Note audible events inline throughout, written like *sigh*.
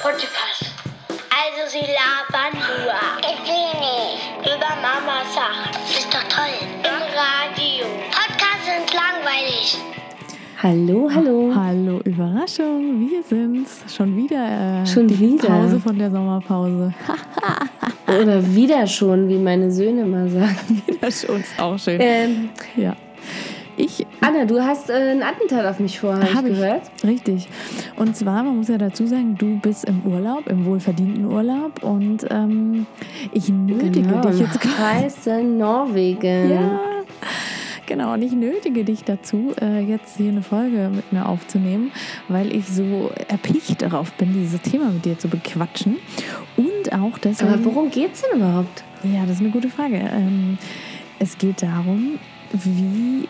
Podcast. Also sie labern nur. Ich will nicht. Über Mama Sachen. Ist doch toll. Im Radio. Podcasts sind langweilig. Hallo, hallo. Hallo, Überraschung, wir sind's. Schon wieder. Äh, Schon die wieder? Pause von der Sommerpause. Oder wieder schon, wie meine Söhne mal sagen. *laughs* wieder schon, ist auch schön. Ähm, ja. Ich Anna, du hast äh, ein Attentat auf mich vor, habe ich Hab ich. gehört. Richtig. Und zwar, man muss ja dazu sagen, du bist im Urlaub, im wohlverdienten Urlaub und ähm, ich nötige Genau, dich jetzt im heißen Norwegen. Ja. Genau, und ich nötige dich dazu, äh, jetzt hier eine Folge mit mir aufzunehmen, weil ich so erpicht darauf bin, dieses Thema mit dir zu bequatschen. Und auch deswegen. Aber worum geht's denn überhaupt? Ja, das ist eine gute Frage. Ähm, es geht darum, wie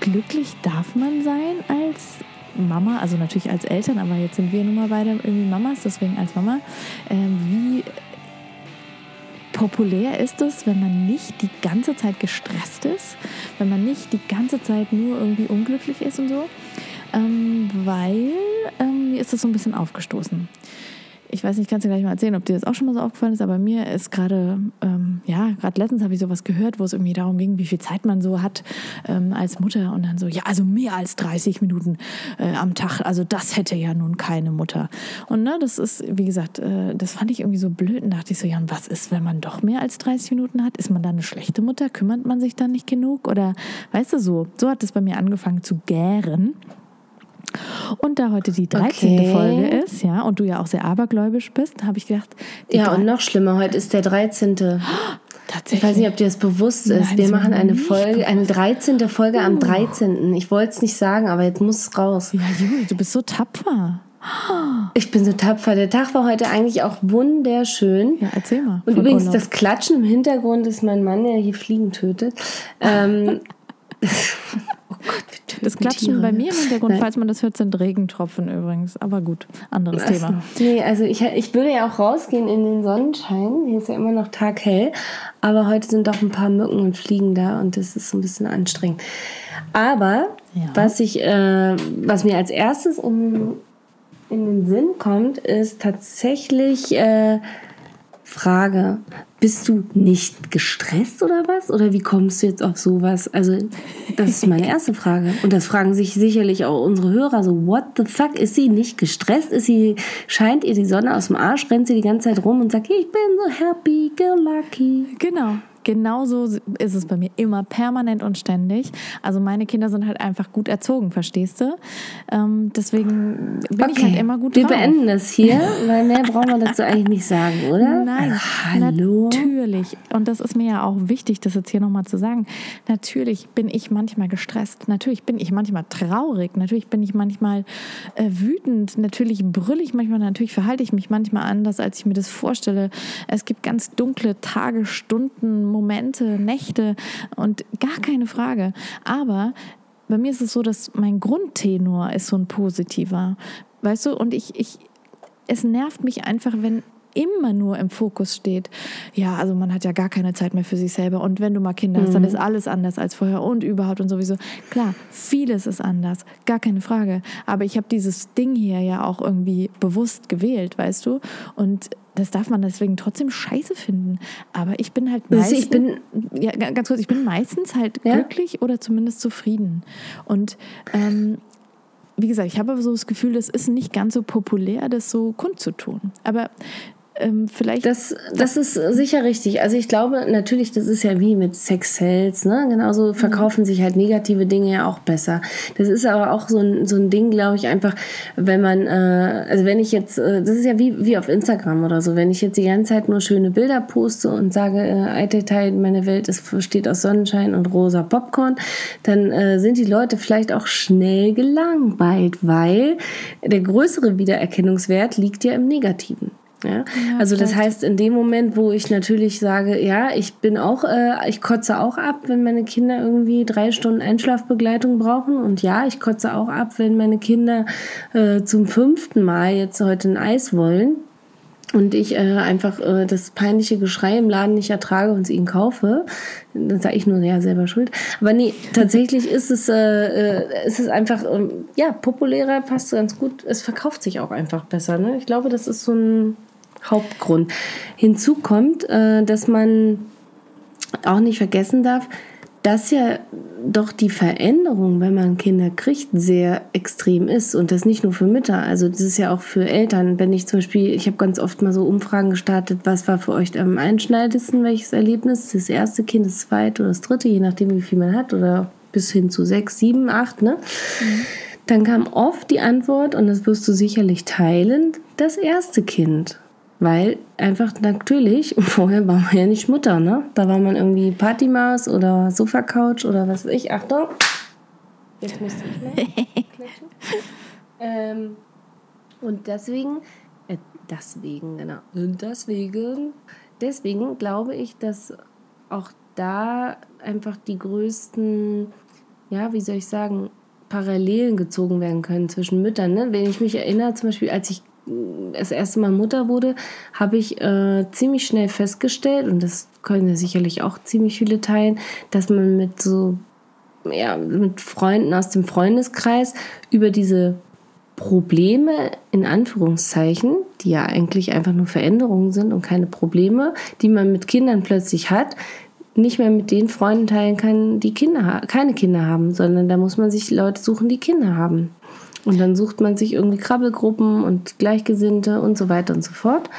glücklich darf man sein als Mama, also natürlich als Eltern, aber jetzt sind wir nun mal beide irgendwie Mamas, deswegen als Mama. Ähm, wie populär ist es, wenn man nicht die ganze Zeit gestresst ist, wenn man nicht die ganze Zeit nur irgendwie unglücklich ist und so, ähm, weil ähm, mir ist das so ein bisschen aufgestoßen. Ich weiß nicht, kannst du gleich mal erzählen, ob dir das auch schon mal so aufgefallen ist, aber mir ist gerade, ähm, ja, gerade letztens habe ich sowas gehört, wo es irgendwie darum ging, wie viel Zeit man so hat ähm, als Mutter und dann so, ja, also mehr als 30 Minuten äh, am Tag, also das hätte ja nun keine Mutter. Und ne, das ist, wie gesagt, äh, das fand ich irgendwie so blöd und dachte ich so, ja, und was ist, wenn man doch mehr als 30 Minuten hat? Ist man dann eine schlechte Mutter? Kümmert man sich dann nicht genug? Oder, weißt du, so, so hat es bei mir angefangen zu gären. Und da heute die 13. Okay. Folge ist, ja, und du ja auch sehr abergläubisch bist, habe ich gedacht, Ja, und noch schlimmer, heute ist der 13. Ich tatsächlich. weiß nicht, ob dir das bewusst ist. Nein, Wir machen eine Folge, eine 13. Folge am Uh. 13. Ich wollte es nicht sagen, aber jetzt muss es raus. Ja, Juli, du bist so tapfer. Ich bin so tapfer. Der Tag war heute eigentlich auch wunderschön. Ja, erzähl mal. Und übrigens, Urlaub. das Klatschen im Hintergrund ist mein Mann, der hier Fliegen tötet. Ähm, oh *laughs* *laughs* Gott, das Klatschen Tiere. bei mir im Hintergrund, Nein. falls man das hört, sind Regentropfen übrigens. Aber gut, anderes Ach so. Thema. Nee, also ich, ich würde ja auch rausgehen in den Sonnenschein. Hier ist ja immer noch taghell. Aber heute sind doch ein paar Mücken und Fliegen da und das ist so ein bisschen anstrengend. Aber Ja. was, ich, äh, was mir als erstes in, in den Sinn kommt, ist tatsächlich äh, Frage. Bist du nicht gestresst oder was? Oder wie kommst du jetzt auf sowas? Also, das ist meine erste Frage. Und das fragen sich sicherlich auch unsere Hörer so, what the fuck? Ist sie nicht gestresst? Ist sie, scheint ihr die Sonne aus dem Arsch? Rennt sie die ganze Zeit rum und sagt, ich bin so happy, go lucky? Genau. Genauso ist es bei mir immer permanent und ständig. Also meine Kinder sind halt einfach gut erzogen, verstehst du? Ähm, deswegen bin ich halt immer gut wir drauf. beenden das hier, weil mehr brauchen wir dazu eigentlich nicht sagen, oder? *laughs* Nein, Also, hallo? natürlich. Und das ist mir ja auch wichtig, das jetzt hier nochmal zu sagen. Natürlich bin ich manchmal gestresst. Natürlich bin ich manchmal traurig. Natürlich bin ich manchmal äh, wütend. Natürlich brülle ich manchmal. Natürlich verhalte ich mich manchmal anders, als ich mir das vorstelle. Es gibt ganz dunkle Tage, Stunden, Momente, Nächte und gar keine Frage. Aber bei mir ist es so, dass mein Grundtenor ist so ein positiver. Weißt du, und ich, ich, es nervt mich einfach, wenn immer nur im Fokus steht, ja, also man hat ja gar keine Zeit mehr für sich selber und wenn du mal Kinder hast, dann ist alles anders als vorher und überhaupt und sowieso. Klar, vieles ist anders, gar keine Frage, aber ich habe dieses Ding hier ja auch irgendwie bewusst gewählt, weißt du? Und das darf man deswegen trotzdem scheiße finden, aber ich bin halt Also meistens, ich bin- ja, ga- ganz kurz, ich bin meistens halt Ja? glücklich oder zumindest zufrieden und ähm, wie gesagt, ich habe aber so das Gefühl, das ist nicht ganz so populär, das so kundzutun. Aber ähm, vielleicht. Das, das ist sicher richtig. Also ich glaube natürlich, das ist ja wie mit Sex Sales, ne? Genauso verkaufen sich halt negative Dinge ja auch besser. Das ist aber auch so ein, so ein Ding, glaube ich, einfach, wenn man, äh, also wenn ich jetzt, äh, das ist ja wie, wie auf Instagram oder so, wenn ich jetzt die ganze Zeit nur schöne Bilder poste und sage, äh, meine Welt ist, besteht aus Sonnenschein und rosa Popcorn, dann äh, sind die Leute vielleicht auch schnell gelangweilt, weil der größere Wiedererkennungswert liegt ja im Negativen. Ja? also das vielleicht. heißt, in dem Moment, wo ich natürlich sage, ja, ich bin auch, äh, ich kotze auch ab, wenn meine Kinder irgendwie drei Stunden Einschlafbegleitung brauchen. Und ja, ich kotze auch ab, wenn meine Kinder äh, zum fünften Mal jetzt heute ein Eis wollen. und ich äh, einfach äh, das peinliche Geschrei im Laden nicht ertrage und es ihnen kaufe, dann sage ich nur, ja, selber schuld. Aber nee, *laughs* tatsächlich ist es, äh, äh, ist es einfach, ähm, ja, populärer, passt ganz gut. Es verkauft sich auch einfach besser. Ne? Ich glaube, das ist so ein Hauptgrund. Hinzu kommt, äh, dass man auch nicht vergessen darf, dass ja doch die Veränderung, wenn man Kinder kriegt, sehr extrem ist. Und das nicht nur für Mütter, also das ist ja auch für Eltern. Wenn ich zum Beispiel, ich habe ganz oft mal so Umfragen gestartet, was war für euch am einschneidendsten, welches Erlebnis? Das erste Kind, das zweite oder das dritte, je nachdem, wie viel man hat, oder bis hin zu sechs, sieben, acht, ne? Mhm. Dann kam oft die Antwort, und das wirst du sicherlich teilen, das erste Kind. Weil einfach natürlich, *laughs* vorher war man ja nicht Mutter, ne? Da war man irgendwie Partymaus oder Sofacouch oder was weiß ich. Achtung! Jetzt musste ich *laughs* ähm, und deswegen, äh, deswegen, genau. Und deswegen, deswegen glaube ich, dass auch da einfach die größten, ja, wie soll ich sagen, Parallelen gezogen werden können zwischen Müttern. Ne? Wenn ich mich erinnere, zum Beispiel, als ich das erste Mal Mutter wurde, habe ich äh, ziemlich schnell festgestellt, und das können ja sicherlich auch ziemlich viele teilen, dass man mit so, ja, mit Freunden aus dem Freundeskreis über diese Probleme in Anführungszeichen, die ja eigentlich einfach nur Veränderungen sind und keine Probleme, die man mit Kindern plötzlich hat, nicht mehr mit den Freunden teilen kann, die Kinder keine Kinder haben, sondern da muss man sich Leute suchen, die Kinder haben. Und dann sucht man sich irgendwie Krabbelgruppen und Gleichgesinnte und so weiter und so fort.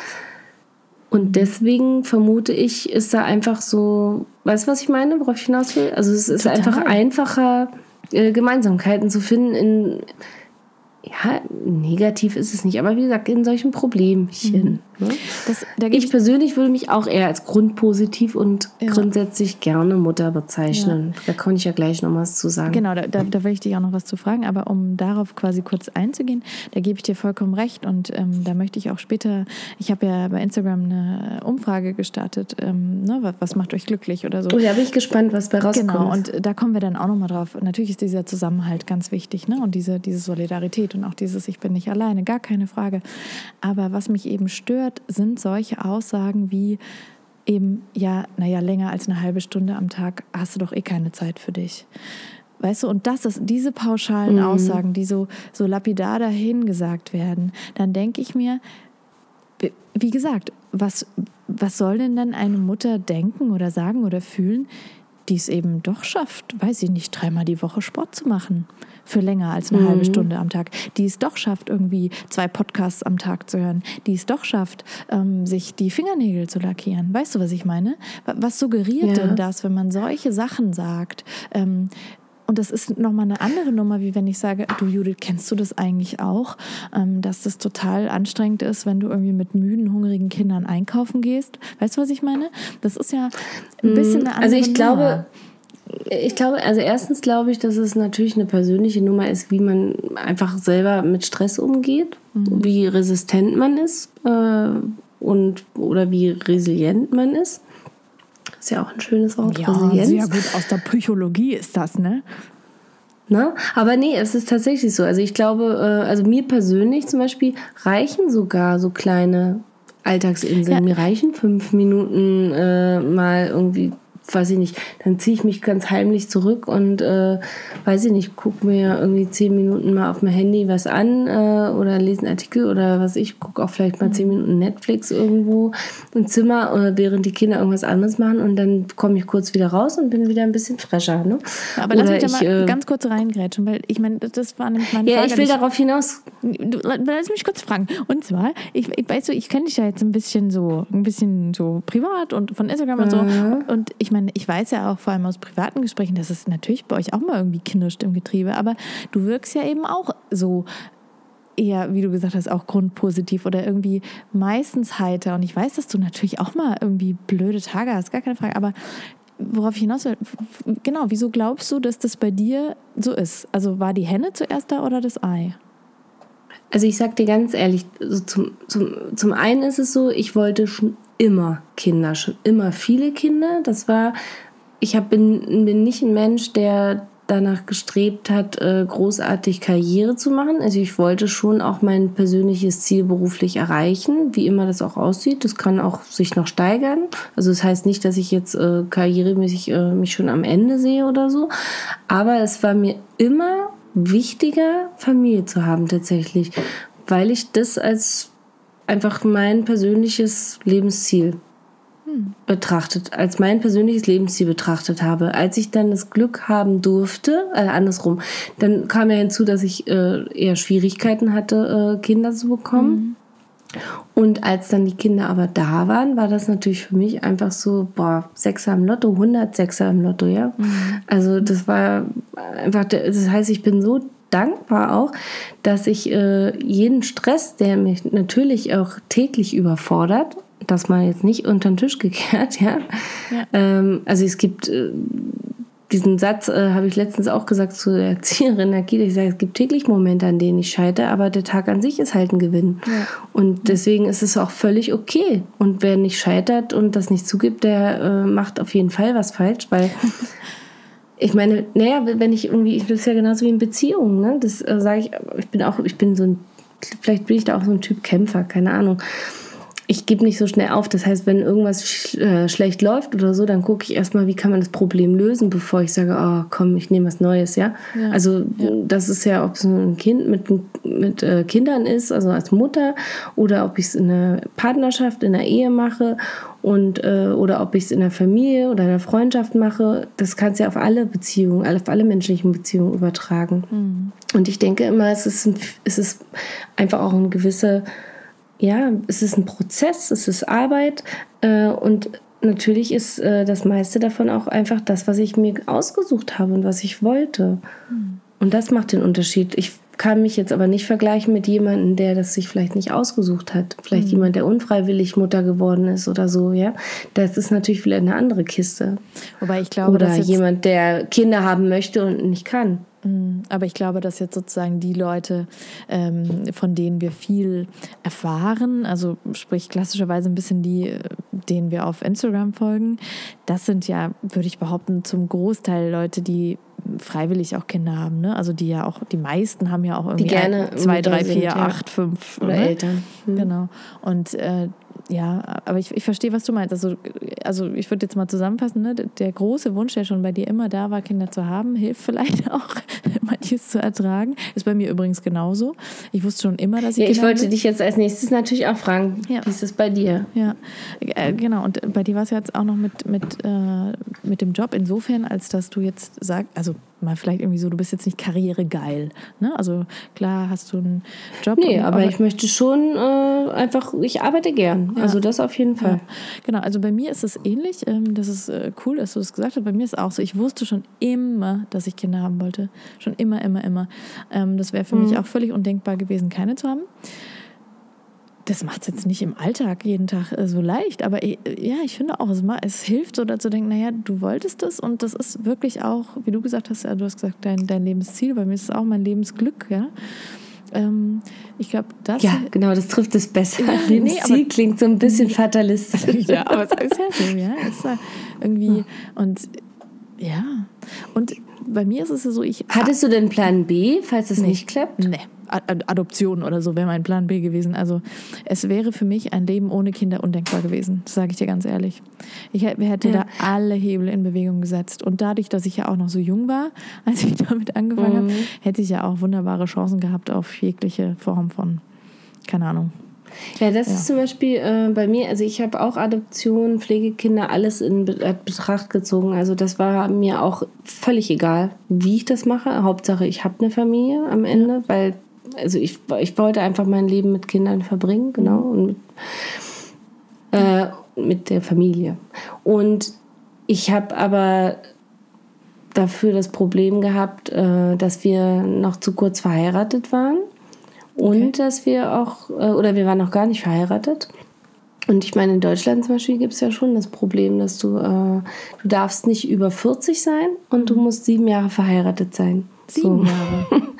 Und deswegen vermute ich, ist da einfach so, weißt du, was ich meine, worauf ich hinaus will? Also es ist Total. einfach einfacher, äh, Gemeinsamkeiten zu finden in ja, negativ ist es nicht, aber wie gesagt, in solchen Problemchen. Mhm. Ne? Das, ich persönlich würde mich auch eher als grundpositiv und ja. grundsätzlich gerne Mutter bezeichnen. Ja. Da kann ich ja gleich noch was zu sagen. Genau, da, da, da will ich dich auch noch was zu fragen, aber um darauf quasi kurz einzugehen, da gebe ich dir vollkommen recht und ähm, da möchte ich auch später, ich habe ja bei Instagram eine Umfrage gestartet, ähm, ne, was, was, macht euch glücklich oder so. Oh, ja, bin ich gespannt, was bei rauskommt. Genau, und da kommen wir dann auch nochmal drauf. Natürlich ist dieser Zusammenhalt ganz wichtig ne? und diese, diese Solidarität und auch dieses Ich bin nicht alleine, gar keine Frage. Aber was mich eben stört, sind solche Aussagen wie eben, ja, naja, länger als eine halbe Stunde am Tag hast du doch eh keine Zeit für dich. Weißt du, und das ist diese pauschalen mhm. Aussagen, die so, so lapidar dahingesagt werden, dann denke ich mir, wie gesagt, was, was soll denn dann eine Mutter denken oder sagen oder fühlen, die es eben doch schafft, weiß ich nicht, dreimal die Woche Sport zu machen für länger als eine mhm. halbe Stunde am Tag, die es doch schafft, irgendwie zwei Podcasts am Tag zu hören, die es doch schafft, ähm, sich die Fingernägel zu lackieren. Weißt du, was ich meine? Was suggeriert ja. denn das, wenn man solche Sachen sagt? Ähm, und das ist nochmal eine andere Nummer, wie wenn ich sage, du Judith, kennst du das eigentlich auch, ähm, dass das total anstrengend ist, wenn du irgendwie mit müden, hungrigen Kindern einkaufen gehst? Weißt du, was ich meine? Das ist ja ein bisschen eine andere Also ich Nummer. glaube, ich glaube, also erstens glaube ich, dass es natürlich eine persönliche Nummer ist, wie man einfach selber mit Stress umgeht, mhm. wie resistent man ist äh, und oder wie resilient man ist. Ist ja auch ein schönes Wort. Ja, Resilienz. sehr gut. Aus der Psychologie ist das, ne? Na? Aber nee, es ist tatsächlich so. Also ich glaube, äh, also mir persönlich zum Beispiel reichen sogar so kleine Alltagsinseln. Ja. Mir reichen fünf Minuten äh, mal irgendwie weiß ich nicht, dann ziehe ich mich ganz heimlich zurück und äh, weiß ich nicht, gucke mir irgendwie zehn Minuten mal auf mein Handy was an äh, oder lese einen Artikel oder was ich, gucke auch vielleicht mal zehn Minuten Netflix irgendwo im Zimmer, oder während die Kinder irgendwas anderes machen und dann komme ich kurz wieder raus und bin wieder ein bisschen frescher. Ne? Aber oder lass mich da mal äh, ganz kurz reingrätschen, weil ich meine, das war nämlich meine ja, Frage. Ja, ich will darauf hinaus. Du, lass mich kurz fragen. Und zwar, ich, ich weiß so, ich kenne dich ja jetzt ein bisschen so, ein bisschen so privat und von Instagram und so und ich meine, meine, ich weiß ja auch vor allem aus privaten Gesprächen, dass es natürlich bei euch auch mal irgendwie knirscht im Getriebe, aber du wirkst ja eben auch so eher, wie du gesagt hast, auch grundpositiv oder irgendwie meistens heiter. Und ich weiß, dass du natürlich auch mal irgendwie blöde Tage hast, gar keine Frage. Aber worauf ich hinaus will, genau, wieso glaubst du, dass das bei dir so ist? Also war die Henne zuerst da oder das Ei? Also ich sag dir ganz ehrlich, also zum, zum, zum einen ist es so, ich wollte schon immer Kinder, schon immer viele Kinder. Das war, ich hab, bin, bin nicht ein Mensch, der danach gestrebt hat, äh, großartig Karriere zu machen. Also ich wollte schon auch mein persönliches Ziel beruflich erreichen, wie immer das auch aussieht. Das kann auch sich noch steigern. Also das heißt nicht, dass ich jetzt äh, karrieremäßig äh, mich schon am Ende sehe oder so. Aber es war mir immer wichtiger, Familie zu haben tatsächlich, weil ich das als einfach mein persönliches Lebensziel betrachtet, als mein persönliches Lebensziel betrachtet habe. Als ich dann das Glück haben durfte, äh, andersrum, dann kam ja hinzu, dass ich äh, eher Schwierigkeiten hatte, äh, Kinder zu bekommen. Mhm. Und als dann die Kinder aber da waren, war das natürlich für mich einfach so, boah, Sechser im Lotto, 100 Sechser im Lotto, ja. Mhm. Also das war einfach, das heißt, ich bin so dankbar auch, dass ich äh, jeden Stress, der mich natürlich auch täglich überfordert, das mal jetzt nicht unter den Tisch gekehrt, *laughs* ja. ja. Ähm, also es gibt äh, diesen Satz, äh, habe ich letztens auch gesagt zu der Erzieherin der Kita. Ich sage, es gibt täglich Momente, an denen ich scheitere, aber der Tag an sich ist halt ein Gewinn. Ja. Und deswegen ist es auch völlig okay. Und wer nicht scheitert und das nicht zugibt, der äh, macht auf jeden Fall was falsch, weil *laughs* ich meine, naja, wenn ich irgendwie, das ist ja genauso wie in Beziehungen, ne? Das äh, sage ich, ich bin auch, ich bin so ein, vielleicht bin ich da auch so ein Typ Kämpfer, keine Ahnung ich gebe nicht so schnell auf. Das heißt, wenn irgendwas sch äh, schlecht läuft oder so, dann gucke ich erstmal, wie kann man das Problem lösen, bevor ich sage, oh komm, ich nehme was Neues, ja. ja also ja. das ist ja, ob es ein Kind mit, mit äh, Kindern ist, also als Mutter, oder ob ich es in einer Partnerschaft, in einer Ehe mache und äh, oder ob ich es in der Familie oder in der Freundschaft mache. Das kannst du ja auf alle Beziehungen, auf alle menschlichen Beziehungen übertragen. Mhm. Und ich denke immer, es ist, ein, es ist einfach auch eine gewisse ja, es ist ein Prozess, es ist Arbeit äh, und natürlich ist äh, das meiste davon auch einfach das, was ich mir ausgesucht habe und was ich wollte. Mhm. Und das macht den Unterschied. Ich kann mich jetzt aber nicht vergleichen mit jemandem, der das sich vielleicht nicht ausgesucht hat. Vielleicht mhm. jemand, der unfreiwillig Mutter geworden ist oder so, ja. Das ist natürlich vielleicht eine andere Kiste. Wobei ich glaube, oder jemand, der Kinder haben möchte und nicht kann. Mm, aber ich glaube, dass jetzt sozusagen die Leute, ähm, von denen wir viel erfahren, also sprich klassischerweise ein bisschen die, denen wir auf Instagram folgen, das sind ja, würde ich behaupten, zum Großteil Leute, die freiwillig auch Kinder haben. Ne? Also die ja auch, die meisten haben ja auch irgendwie die gerne zwei, drei, vier, acht, fünf oder ne? Eltern. Mhm. Genau. Und äh, ja, aber ich, ich verstehe, was du meinst. Also, also ich würde jetzt mal zusammenfassen, ne? der große Wunsch, der schon bei dir immer da war, Kinder zu haben, hilft *laughs* vielleicht auch, manches zu ertragen. Ist bei mir übrigens genauso. Ich wusste schon immer, dass ich ja, Kinder Ich wollte will. dich jetzt als nächstes natürlich auch fragen, ja. wie ist es bei dir? Ja, äh, genau. Und bei dir war es jetzt auch noch mit, mit, äh, mit dem Job insofern, als dass du jetzt sagst, also mal vielleicht irgendwie so, du bist jetzt nicht karrieregeil. Ne? Also klar hast du einen Job. Nee, aber, aber ich möchte schon äh, einfach, ich arbeite gern. Ja. Also das auf jeden Fall. Ja. Genau, also bei mir ist es ähnlich. Ähm, das ist äh, cool, dass du das gesagt hast. Bei mir ist es auch so, ich wusste schon immer, dass ich Kinder haben wollte. Schon immer, immer, immer. Ähm, das wäre für mhm. mich auch völlig undenkbar gewesen, keine zu haben das macht es jetzt nicht im Alltag jeden Tag äh, so leicht, aber äh, ja, ich finde auch, es, es hilft so dazu denken, naja, du wolltest das und das ist wirklich auch, wie du gesagt hast, ja, du hast gesagt, dein, dein Lebensziel, bei mir ist es auch mein Lebensglück, ja. Ähm, ich glaube, das. Ja, genau, das trifft es besser. Ja, *laughs* Lebensziel nee, klingt so ein bisschen nee. fatalistisch. *laughs* ja, aber es ist ja so, ja. Ist irgendwie, und ja. Und bei mir ist es so, ich. Hattest du denn Plan B, falls es nee, nicht klappt? Nee. Adoption oder so wäre mein Plan B gewesen. Also es wäre für mich ein Leben ohne Kinder undenkbar gewesen. Das sage ich dir ganz ehrlich. Ich hätte ja. da alle Hebel in Bewegung gesetzt. Und dadurch, dass ich ja auch noch so jung war, *laughs* als ich damit angefangen mhm. habe, hätte ich ja auch wunderbare Chancen gehabt auf jegliche Form von, keine Ahnung, ja, das ja. ist zum Beispiel äh, bei mir, also ich habe auch Adoption, Pflegekinder, alles in äh, Betracht gezogen. Also das war mir auch völlig egal, wie ich das mache. Hauptsache, ich habe eine Familie am Ende, weil also ich, ich wollte einfach mein Leben mit Kindern verbringen, genau, und mit, äh, mit der Familie. Und ich habe aber dafür das Problem gehabt, äh, dass wir noch zu kurz verheiratet waren und okay. dass wir auch, äh, oder wir waren noch gar nicht verheiratet. Und ich meine, in Deutschland zum Beispiel gibt es ja schon das Problem, dass du, äh, du darfst nicht über 40 sein und du musst sieben Jahre verheiratet sein. Sieben so. Jahre? *laughs*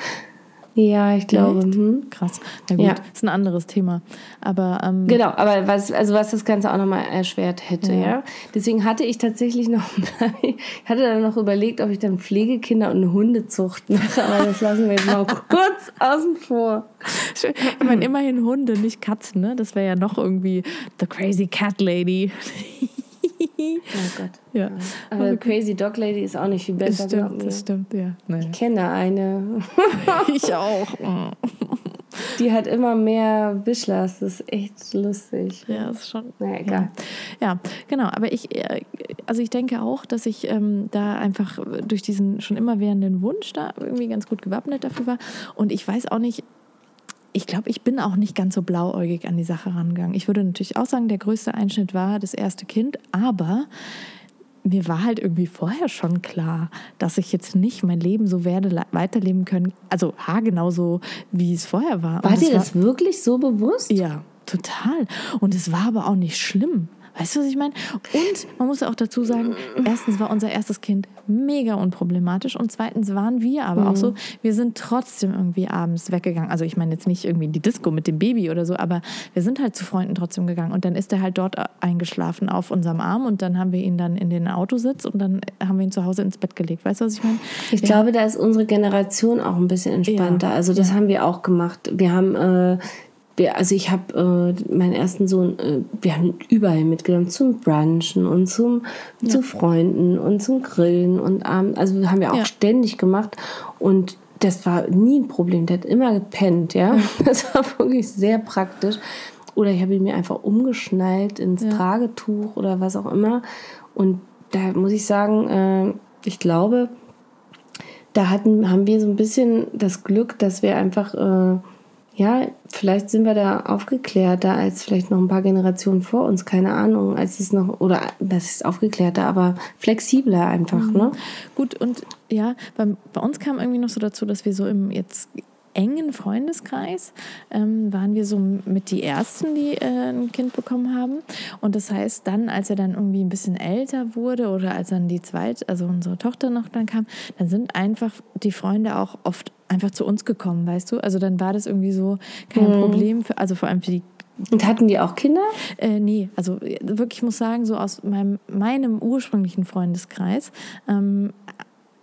Ja, ich glaube. Hm. Krass. Na gut, Ja. ist ein anderes Thema. Aber ähm, Genau, aber was, also was das Ganze auch nochmal erschwert hätte, Ja. ja. Deswegen hatte ich tatsächlich noch, *laughs* ich hatte dann noch überlegt, ob ich dann Pflegekinder und eine Hundezucht mache, aber das lassen wir jetzt mal *laughs* kurz außen vor. ich meine, immerhin Hunde, nicht Katzen, ne? Das wäre ja noch irgendwie The Crazy Cat Lady. Oh Gott. ja. Aber Crazy Dog Lady ist auch nicht viel besser. Das stimmt, das stimmt, ja. Nee. Ich kenne eine, *laughs* Ich auch. Die hat immer mehr Bischlers. Das ist echt lustig. Ja, ist schon. Na egal. Ja, genau. Aber ich, äh, also ich denke auch, dass ich ähm, da einfach durch diesen schon immerwährenden Wunsch da irgendwie ganz gut gewappnet dafür war. Und ich weiß auch nicht, ich glaube, ich bin auch nicht ganz so blauäugig an die Sache rangegangen. Ich würde natürlich auch sagen, der größte Einschnitt war das erste Kind, aber mir war halt irgendwie vorher schon klar, dass ich jetzt nicht mein Leben so werde le- weiterleben können. Also haargenau so, wie es vorher war. War Und dir war- das wirklich so bewusst? ja, total. Und es war aber auch nicht schlimm. Weißt du, was ich meine? Und man muss ja auch dazu sagen, erstens war unser erstes Kind mega unproblematisch und zweitens waren wir aber auch so, wir sind trotzdem irgendwie abends weggegangen. Also ich meine jetzt nicht irgendwie in die Disco mit dem Baby oder so, aber wir sind halt zu Freunden trotzdem gegangen und dann ist er halt dort eingeschlafen auf unserem Arm und dann haben wir ihn dann in den Autositz und dann haben wir ihn zu Hause ins Bett gelegt. Weißt du, was ich meine? Ich glaube, da ist unsere Generation auch ein bisschen entspannter. Ja, Also das haben wir auch gemacht. Wir haben, äh, wir, also ich habe äh, meinen ersten Sohn, äh, wir haben überall mitgenommen zum Brunchen und zum zu Freunden und zum Grillen und Abend. Also haben wir auch Ja. ständig gemacht und das war nie ein Problem. Der hat immer gepennt, ja. *laughs* Das war wirklich sehr praktisch. Oder ich habe ihn mir einfach umgeschnallt ins Tragetuch oder was auch immer. Und da muss ich sagen, äh, ich glaube, da hatten, haben wir so ein bisschen das Glück, dass wir einfach, äh, ja, vielleicht sind wir da aufgeklärter als vielleicht noch ein paar Generationen vor uns, keine Ahnung, als es noch, oder das ist aufgeklärter, aber flexibler einfach, ne? Gut, und ja, bei, bei uns kam irgendwie noch so dazu, dass wir so im jetzt engen Freundeskreis ähm, waren wir so mit die Ersten, die äh, ein Kind bekommen haben. Und das heißt, dann, als er dann irgendwie ein bisschen älter wurde oder als dann die zweite, also unsere Tochter noch dann kam, dann sind einfach die Freunde auch oft einfach zu uns gekommen, weißt du? Also dann war das irgendwie so kein Problem, für, also vor allem für die Und hatten die auch Kinder? äh, nee, also äh, wirklich, ich muss sagen, so aus meinem, meinem ursprünglichen Freundeskreis, ähm,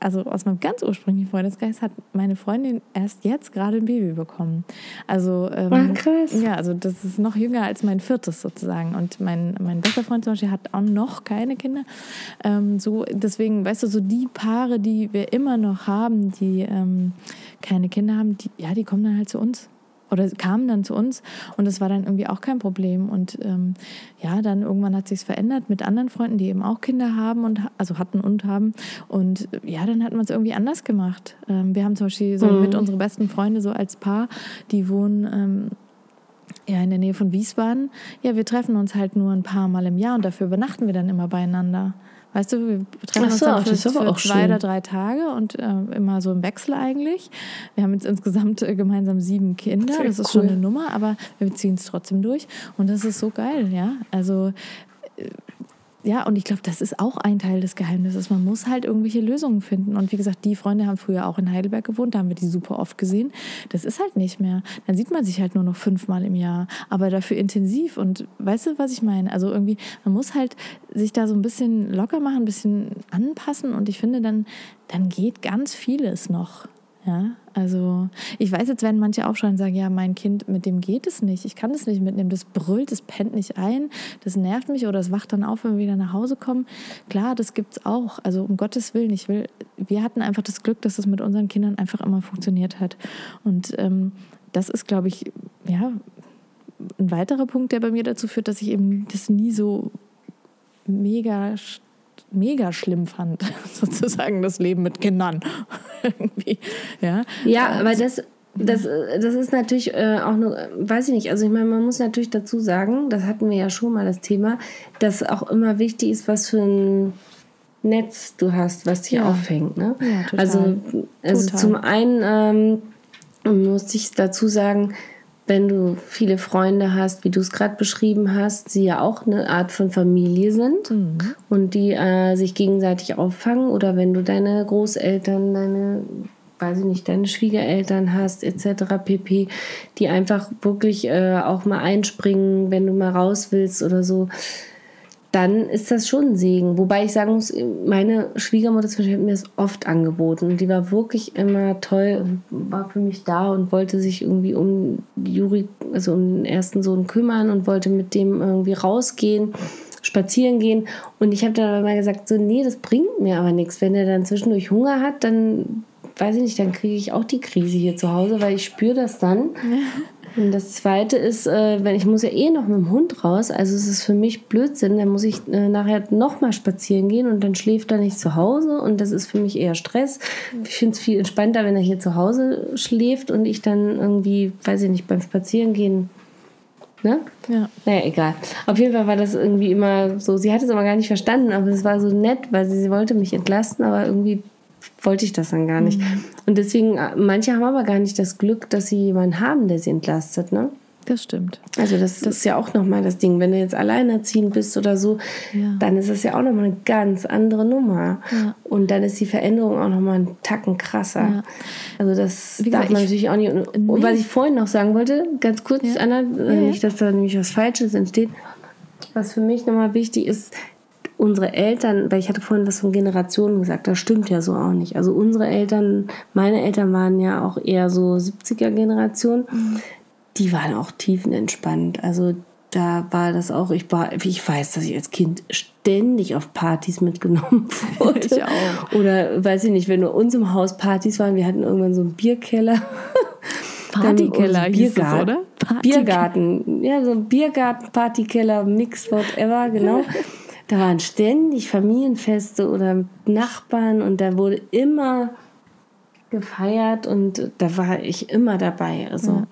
also aus meinem ganz ursprünglichen Freundeskreis, hat meine Freundin erst jetzt gerade ein Baby bekommen. Also, ähm, krass. ja, also das ist noch jünger als mein viertes sozusagen. Und mein, mein bester Freund zum Beispiel hat auch noch keine Kinder. Ähm, so, deswegen, weißt du, so die Paare, die wir immer noch haben, die ähm, keine Kinder haben, die, ja, die kommen dann halt zu uns oder kamen dann zu uns und das war dann irgendwie auch kein Problem und ähm, ja dann irgendwann hat sich's verändert mit anderen Freunden die eben auch Kinder haben und also hatten und haben und ja dann hat man es irgendwie anders gemacht ähm, wir haben zum Beispiel so mit unsere besten Freunde so als Paar die wohnen ähm, ja, in der Nähe von Wiesbaden. Ja, wir treffen uns halt nur ein paar Mal im Jahr und dafür übernachten wir dann immer beieinander. Weißt du, wir treffen so, uns dann für, für auch zwei schön. oder drei Tage und äh, immer so im Wechsel eigentlich. Wir haben jetzt insgesamt äh, gemeinsam sieben Kinder. Sehr das ist cool. schon eine Nummer, aber wir ziehen es trotzdem durch. Und das ist so geil, ja. Also äh, ja, und ich glaube, das ist auch ein Teil des Geheimnisses. Man muss halt irgendwelche Lösungen finden. Und wie gesagt, die Freunde haben früher auch in Heidelberg gewohnt, da haben wir die super oft gesehen. Das ist halt nicht mehr. Dann sieht man sich halt nur noch fünfmal im Jahr, aber dafür intensiv. Und weißt du, was ich meine? Also irgendwie, man muss halt sich da so ein bisschen locker machen, ein bisschen anpassen. Und ich finde, dann, dann geht ganz vieles noch. Ja, also ich weiß, jetzt werden manche aufschreien und sagen, ja, mein Kind, mit dem geht es nicht. Ich kann das nicht mitnehmen. Das brüllt, das pennt nicht ein, das nervt mich oder es wacht dann auf, wenn wir wieder nach Hause kommen. Klar, das gibt's auch. Also um Gottes Willen, ich will, wir hatten einfach das Glück, dass es mit unseren Kindern einfach immer funktioniert hat. Und ähm, das ist, glaube ich, ja, ein weiterer Punkt, der bei mir dazu führt, dass ich eben das nie so mega mega schlimm fand, *laughs* sozusagen das Leben mit Kindern. *laughs* Irgendwie, ja. Ja, aber das, das, das ist natürlich äh, auch nur, weiß ich nicht, also ich meine, man muss natürlich dazu sagen, das hatten wir ja schon mal das Thema, dass auch immer wichtig ist, was für ein Netz du hast, was dich Ja. auffängt. Ne? Ja. Also, also Total. zum einen ähm, muss ich dazu sagen, wenn du viele Freunde hast, wie du es gerade beschrieben hast, die ja auch eine Art von Familie sind Mhm. und die äh, sich gegenseitig auffangen oder wenn du deine Großeltern, deine weiß ich nicht, deine Schwiegereltern hast, etc. pp, die einfach wirklich äh, auch mal einspringen, wenn du mal raus willst oder so, dann ist das schon ein Segen. Wobei ich sagen muss, meine Schwiegermutter zum Beispiel hat mir das oft angeboten. Die war wirklich immer toll und war für mich da und wollte sich irgendwie um Juri, also um den ersten Sohn kümmern und wollte mit dem irgendwie rausgehen spazieren gehen. Und ich habe dann aber mal gesagt, so, nee, das bringt mir aber nichts. Wenn er dann zwischendurch Hunger hat, dann weiß ich nicht, dann kriege ich auch die Krise hier zu Hause, weil ich spüre das dann. Und das Zweite ist, äh, wenn ich muss ja eh noch mit dem Hund raus, also es ist für mich Blödsinn, dann muss ich äh, nachher nochmal spazieren gehen und dann schläft er nicht zu Hause und das ist für mich eher Stress. Ich finde es viel entspannter, wenn er hier zu Hause schläft und ich dann irgendwie, weiß ich nicht, beim Spazierengehen Ne? Ja. Naja, egal. Auf jeden Fall war das irgendwie immer so, sie hat es aber gar nicht verstanden, aber es war so nett, weil sie, sie wollte mich entlasten, aber irgendwie wollte ich das dann gar nicht. Mhm. Und deswegen, äh, manche haben aber gar nicht das Glück, dass sie jemanden haben, der sie entlastet, ne? Das stimmt. Also das, das ist ja auch nochmal das Ding. Wenn du jetzt alleinerziehend bist oder so, ja. dann ist das ja auch nochmal eine ganz andere Nummer. Ja. Und dann ist die Veränderung auch nochmal einen Tacken krasser. Ja. Also das Wie darf man natürlich auch nicht. Und nee. was ich vorhin noch sagen wollte, ganz kurz, Anna, nicht, dass da nämlich was Falsches entsteht. Was für mich nochmal wichtig ist, unsere Eltern, weil ich hatte vorhin was von Generationen gesagt, das stimmt ja so auch nicht. Also unsere Eltern, meine Eltern waren ja auch eher so 70er Generation. Mhm. Die waren auch tiefenentspannt. Also da war das auch, ich, war, ich weiß, dass ich als Kind ständig auf Partys mitgenommen *laughs* wurde. Ich auch. Oder weiß ich nicht, wenn nur uns im Haus Partys waren, wir hatten irgendwann so einen Bierkeller. *laughs* Partykeller Biergarten, oder? Biergarten, ja, so ein Biergarten, Partykeller, Mix, whatever, genau. *laughs* Da waren ständig Familienfeste oder Nachbarn und da wurde immer gefeiert und da war ich immer dabei. Also.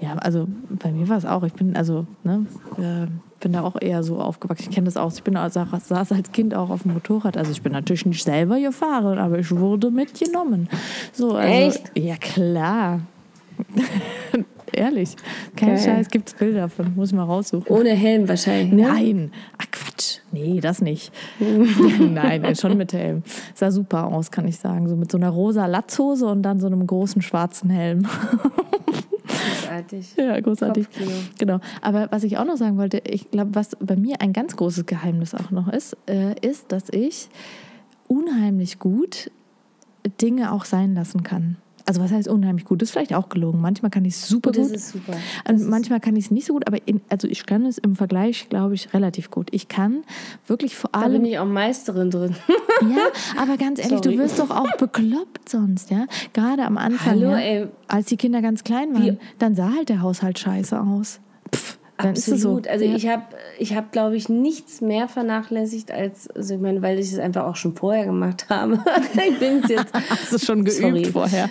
Ja. ja also bei mir war es auch. Ich bin also, ne, äh, bin da auch eher so aufgewachsen. Ich kenne das auch. Ich bin saß als Kind auch auf dem Motorrad. Also ich bin natürlich nicht selber gefahren, aber ich wurde mitgenommen. So, also, Echt? Ja, klar. *laughs* Ehrlich. Kein Geil. Scheiß, gibt es Bilder davon. Muss ich mal raussuchen. Ohne Helm wahrscheinlich. Ne? Nein. Ach Quatsch. Nee, das nicht. *laughs* Nein, schon mit Helm. Sah super aus, kann ich sagen. So mit so einer rosa Latzhose und dann so einem großen schwarzen Helm. Großartig. *laughs* Ja, großartig. Kopfkino. Genau. Aber was ich auch noch sagen wollte, ich glaube, was bei mir ein ganz großes Geheimnis auch noch ist, äh, ist, dass ich unheimlich gut Dinge auch sein lassen kann also was heißt unheimlich gut? Das ist vielleicht auch gelogen. Manchmal kann ich es super gut. Das ist super. Das und manchmal kann ich es nicht so gut, aber in, also ich kann es im Vergleich, glaube ich, relativ gut. Ich kann wirklich vor allem. Da bin ich auch Meisterin drin. *laughs* ja, aber ganz ehrlich, Sorry. du wirst doch auch bekloppt sonst, ja? Gerade am Anfang, Hallo, ja, als die Kinder ganz klein waren, Wie? dann sah halt der Haushalt scheiße aus. Pff. Absolut. So. Also ja. ich habe, ich hab, glaube ich, nichts mehr vernachlässigt als, also ich meine, weil ich es einfach auch schon vorher gemacht *laughs* habe. ich bin jetzt. Hast du schon geübt sorry. vorher?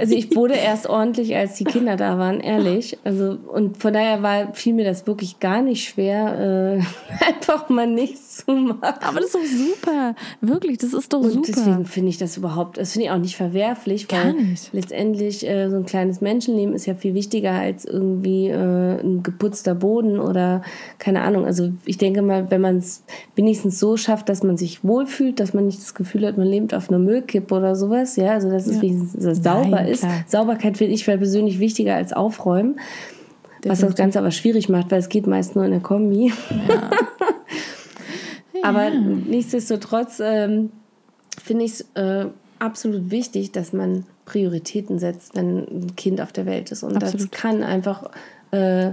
Also ich wurde erst ordentlich, als die Kinder da waren, ehrlich. Also und von daher war fiel mir das wirklich gar nicht schwer, äh, *laughs* einfach mal nichts zu machen. Aber das ist doch super, wirklich, das ist doch und super. Deswegen finde ich das überhaupt, das finde ich auch nicht verwerflich, weil nicht. letztendlich äh, so ein kleines Menschenleben ist ja viel wichtiger als irgendwie äh, ein geputzter Boden oder keine Ahnung. Also ich denke mal, wenn man es wenigstens so schafft, dass man sich wohlfühlt, dass man nicht das Gefühl hat, man lebt auf einer Müllkippe oder sowas, ja, also dass es ja. wenigstens dass sauber Nein, ist. Klar. Sauberkeit finde ich persönlich wichtiger als Aufräumen. Definitiv. Was das Ganze aber schwierig macht, weil es geht meist nur in der Kombi. Ja. *laughs* aber ja. nichtsdestotrotz ähm, finde ich es äh, absolut wichtig, dass man Prioritäten setzt, wenn ein Kind auf der Welt ist. Und absolut. das kann einfach äh,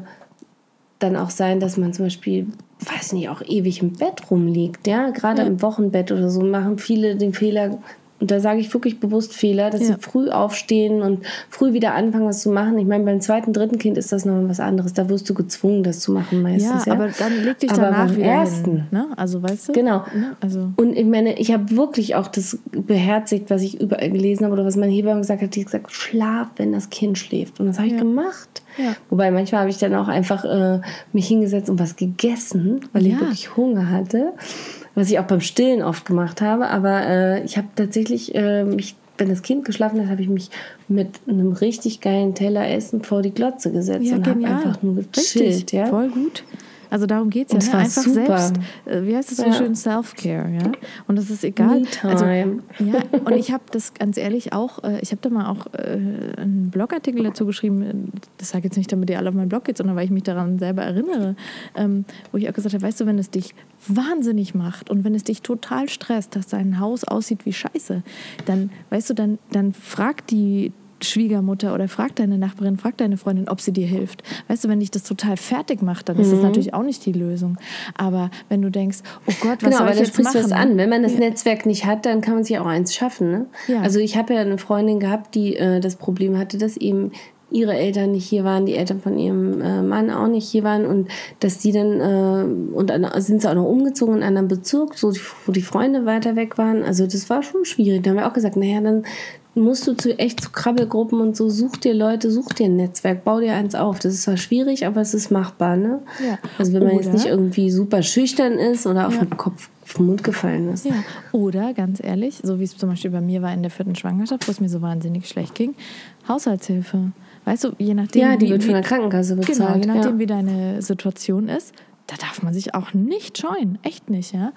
dann auch sein, dass man zum Beispiel, weiß nicht, auch ewig im Bett rumliegt. Ja, gerade ja. im Wochenbett oder so machen viele den Fehler, und da sage ich wirklich bewusst Fehler, dass ja. sie früh aufstehen und früh wieder anfangen, was zu machen. Ich meine, beim zweiten, dritten Kind ist das noch was anderes. Da wirst du gezwungen, das zu machen meistens. Ja, ja. aber dann leg dich aber danach wieder ersten, hin. Ne? Also, weißt du? Genau. Ne? Also. Und ich meine, ich habe wirklich auch das beherzigt, was ich überall gelesen habe oder was meine Hebamme gesagt hat. Die hat gesagt, schlaf, wenn das Kind schläft. Und das habe ich ja. gemacht. Ja. Wobei manchmal habe ich dann auch einfach äh, mich hingesetzt und was gegessen, weil ich wirklich Hunger hatte was ich auch beim Stillen oft gemacht habe. Aber äh, ich habe tatsächlich äh, mich, wenn das Kind geschlafen hat, habe ich mich mit einem richtig geilen Teller Essen vor die Glotze gesetzt ja, und habe einfach nur gechillt. Richtig, ja? Voll gut. Also darum geht es ja. Ne? Einfach super. selbst, äh, wie heißt es so Ja. schön, Self-Care. Ja? Und das ist egal. Also, ja, und ich habe das ganz ehrlich auch, äh, ich habe da mal auch äh, einen Blogartikel dazu geschrieben. Das sage ich jetzt nicht, damit ihr alle auf meinen Blog geht, sondern weil ich mich daran selber erinnere, ähm, wo ich auch gesagt habe, weißt du, wenn es dich wahnsinnig macht und wenn es dich total stresst, dass dein Haus aussieht wie Scheiße, dann, weißt du, dann, dann frag die Schwiegermutter oder frag deine Nachbarin, frag deine Freundin, ob sie dir hilft. Weißt du, wenn dich das total fertig macht, dann ist Mhm. das natürlich auch nicht die Lösung. Aber wenn du denkst, oh Gott, was Genau, soll aber ich jetzt machen? was an. Wenn man das Netzwerk nicht hat, dann kann man sich auch eins schaffen. Ne? Ja. Also ich habe ja eine Freundin gehabt, die äh, das Problem hatte, dass eben ihre Eltern nicht hier waren, die Eltern von ihrem äh, Mann auch nicht hier waren und dass die dann äh, und dann sind sie auch noch umgezogen in einen anderen Bezirk, so die, wo die Freunde weiter weg waren. Also das war schon schwierig. Da haben wir auch gesagt, naja, dann musst du zu echt zu Krabbelgruppen und so, such dir Leute, such dir ein Netzwerk, bau dir eins auf. Das ist zwar schwierig, aber es ist machbar, ne? Ja. Also wenn man jetzt Oder- nicht irgendwie super schüchtern ist oder auf Ja. den Kopf den Mund gefallen ist. Ja, oder ganz ehrlich, so wie es zum Beispiel bei mir war in der vierten Schwangerschaft, wo es mir so wahnsinnig schlecht ging, Haushaltshilfe. Weißt du, je nachdem, Ja, die wie, wird von der Krankenkasse genau, bezahlt. je nachdem, ja. wie deine Situation ist, da darf man sich auch nicht scheuen, echt nicht, ja.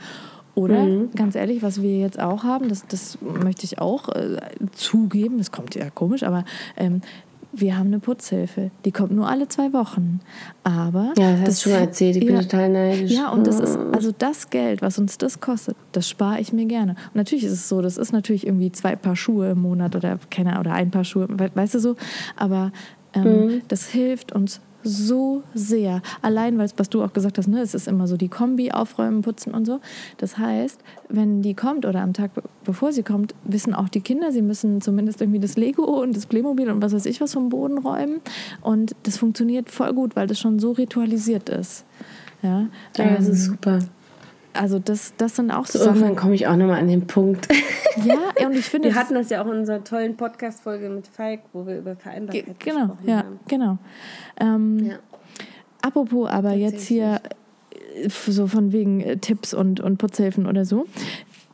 Oder Mhm. ganz ehrlich, was wir jetzt auch haben, das, das möchte ich auch äh, zugeben, das kommt ja komisch, aber ähm, wir haben eine Putzhilfe, die kommt nur alle zwei Wochen. Aber Ja, das hast du schon erzählt. Ich bin ja, total neidisch. ja, und das ist, also das Geld, was uns das kostet, das spare ich mir gerne. Und natürlich ist es so, das ist natürlich irgendwie zwei Paar Schuhe im Monat oder keine oder ein Paar Schuhe, we- weißt du so. Aber ähm, das hilft uns so sehr. Allein, weil es, was du auch gesagt hast, ne, es ist immer so die Kombi, aufräumen, putzen und so. Das heißt, wenn die kommt oder am Tag be- bevor sie kommt, wissen auch die Kinder, sie müssen zumindest irgendwie das Lego und das Playmobil und was weiß ich was vom Boden räumen. Und das funktioniert voll gut, weil das schon so ritualisiert ist. Ja, ja, das ähm, ist super. Also das, das sind auch so So, irgendwann Sachen. komme ich auch nochmal an den Punkt. *laughs* Ja, und ich finde, Wir hatten das ja auch in unserer tollen Podcast-Folge mit Falk, wo wir über Ge- Vereinbarkeit genau, gesprochen ja, haben. genau. Ähm, Ja. Apropos aber jetzt hier äh, so von wegen äh, Tipps und, und Putzhilfen oder so.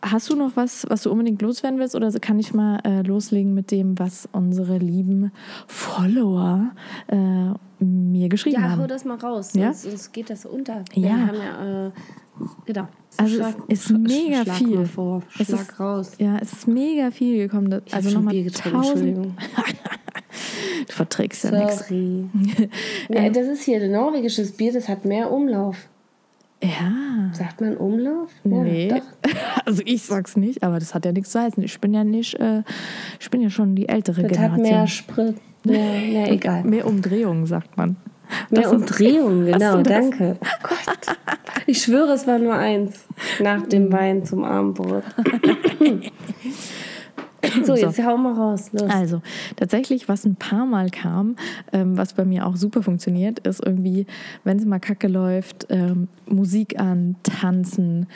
Hast du noch was, was du unbedingt loswerden willst oder kann ich mal äh, loslegen mit dem, was unsere lieben Follower äh, mir geschrieben Ja, hau haben? das mal raus, Ja? sonst, sonst geht das so unter. Ja. Wir haben ja, äh, genau. Also es ist mega schlag viel. Vor. Es Schlag ist- raus. Ja, es ist mega viel gekommen. Das- Also nochmal tausend. Entschuldigung. *laughs* Du verträgst ja nichts. Sorry. *laughs* ja, das ist hier ein norwegisches Bier, das hat mehr Umlauf. Ja. Sagt man Umlauf? Nee. Ja, doch. *laughs* Also ich sag's nicht, aber das hat ja nichts zu heißen. Ich bin ja nicht, äh, ich bin ja schon die ältere Das hat Generation. mehr Sprit. Ja, na, egal. Mehr Umdrehungen, sagt man. Mehr Das Umdrehungen, *laughs* genau, das? danke. Oh Gott. Ich schwöre, es war nur eins. Nach dem Wein zum Abendbrot. *laughs* So, jetzt hau mal raus. Los. Also, tatsächlich, was ein paar Mal kam, ähm, was bei mir auch super funktioniert, ist irgendwie, wenn es mal kacke läuft, ähm, Musik an, tanzen.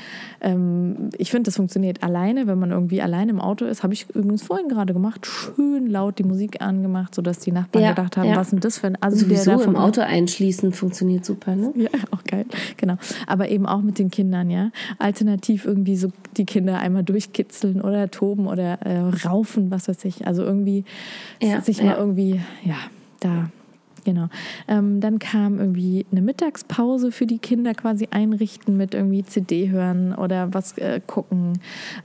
Ähm, ich finde, das funktioniert alleine, wenn man irgendwie alleine im Auto ist. Habe ich übrigens vorhin gerade gemacht, schön laut die Musik angemacht, sodass die Nachbarn Ja, gedacht haben, ja. was ist denn das für ein Assi, der Sowieso da vom im Auto einschließen funktioniert super, ne? Ja, *laughs* auch geil. Genau. Aber eben auch mit den Kindern, ja. Alternativ irgendwie so die Kinder einmal durchkitzeln oder toben oder äh, raufen, was weiß ich. Also irgendwie Ja, sich mal ja. irgendwie, ja, da. Genau. Ähm, dann kam irgendwie eine Mittagspause für die Kinder quasi einrichten mit irgendwie CD hören oder was äh, gucken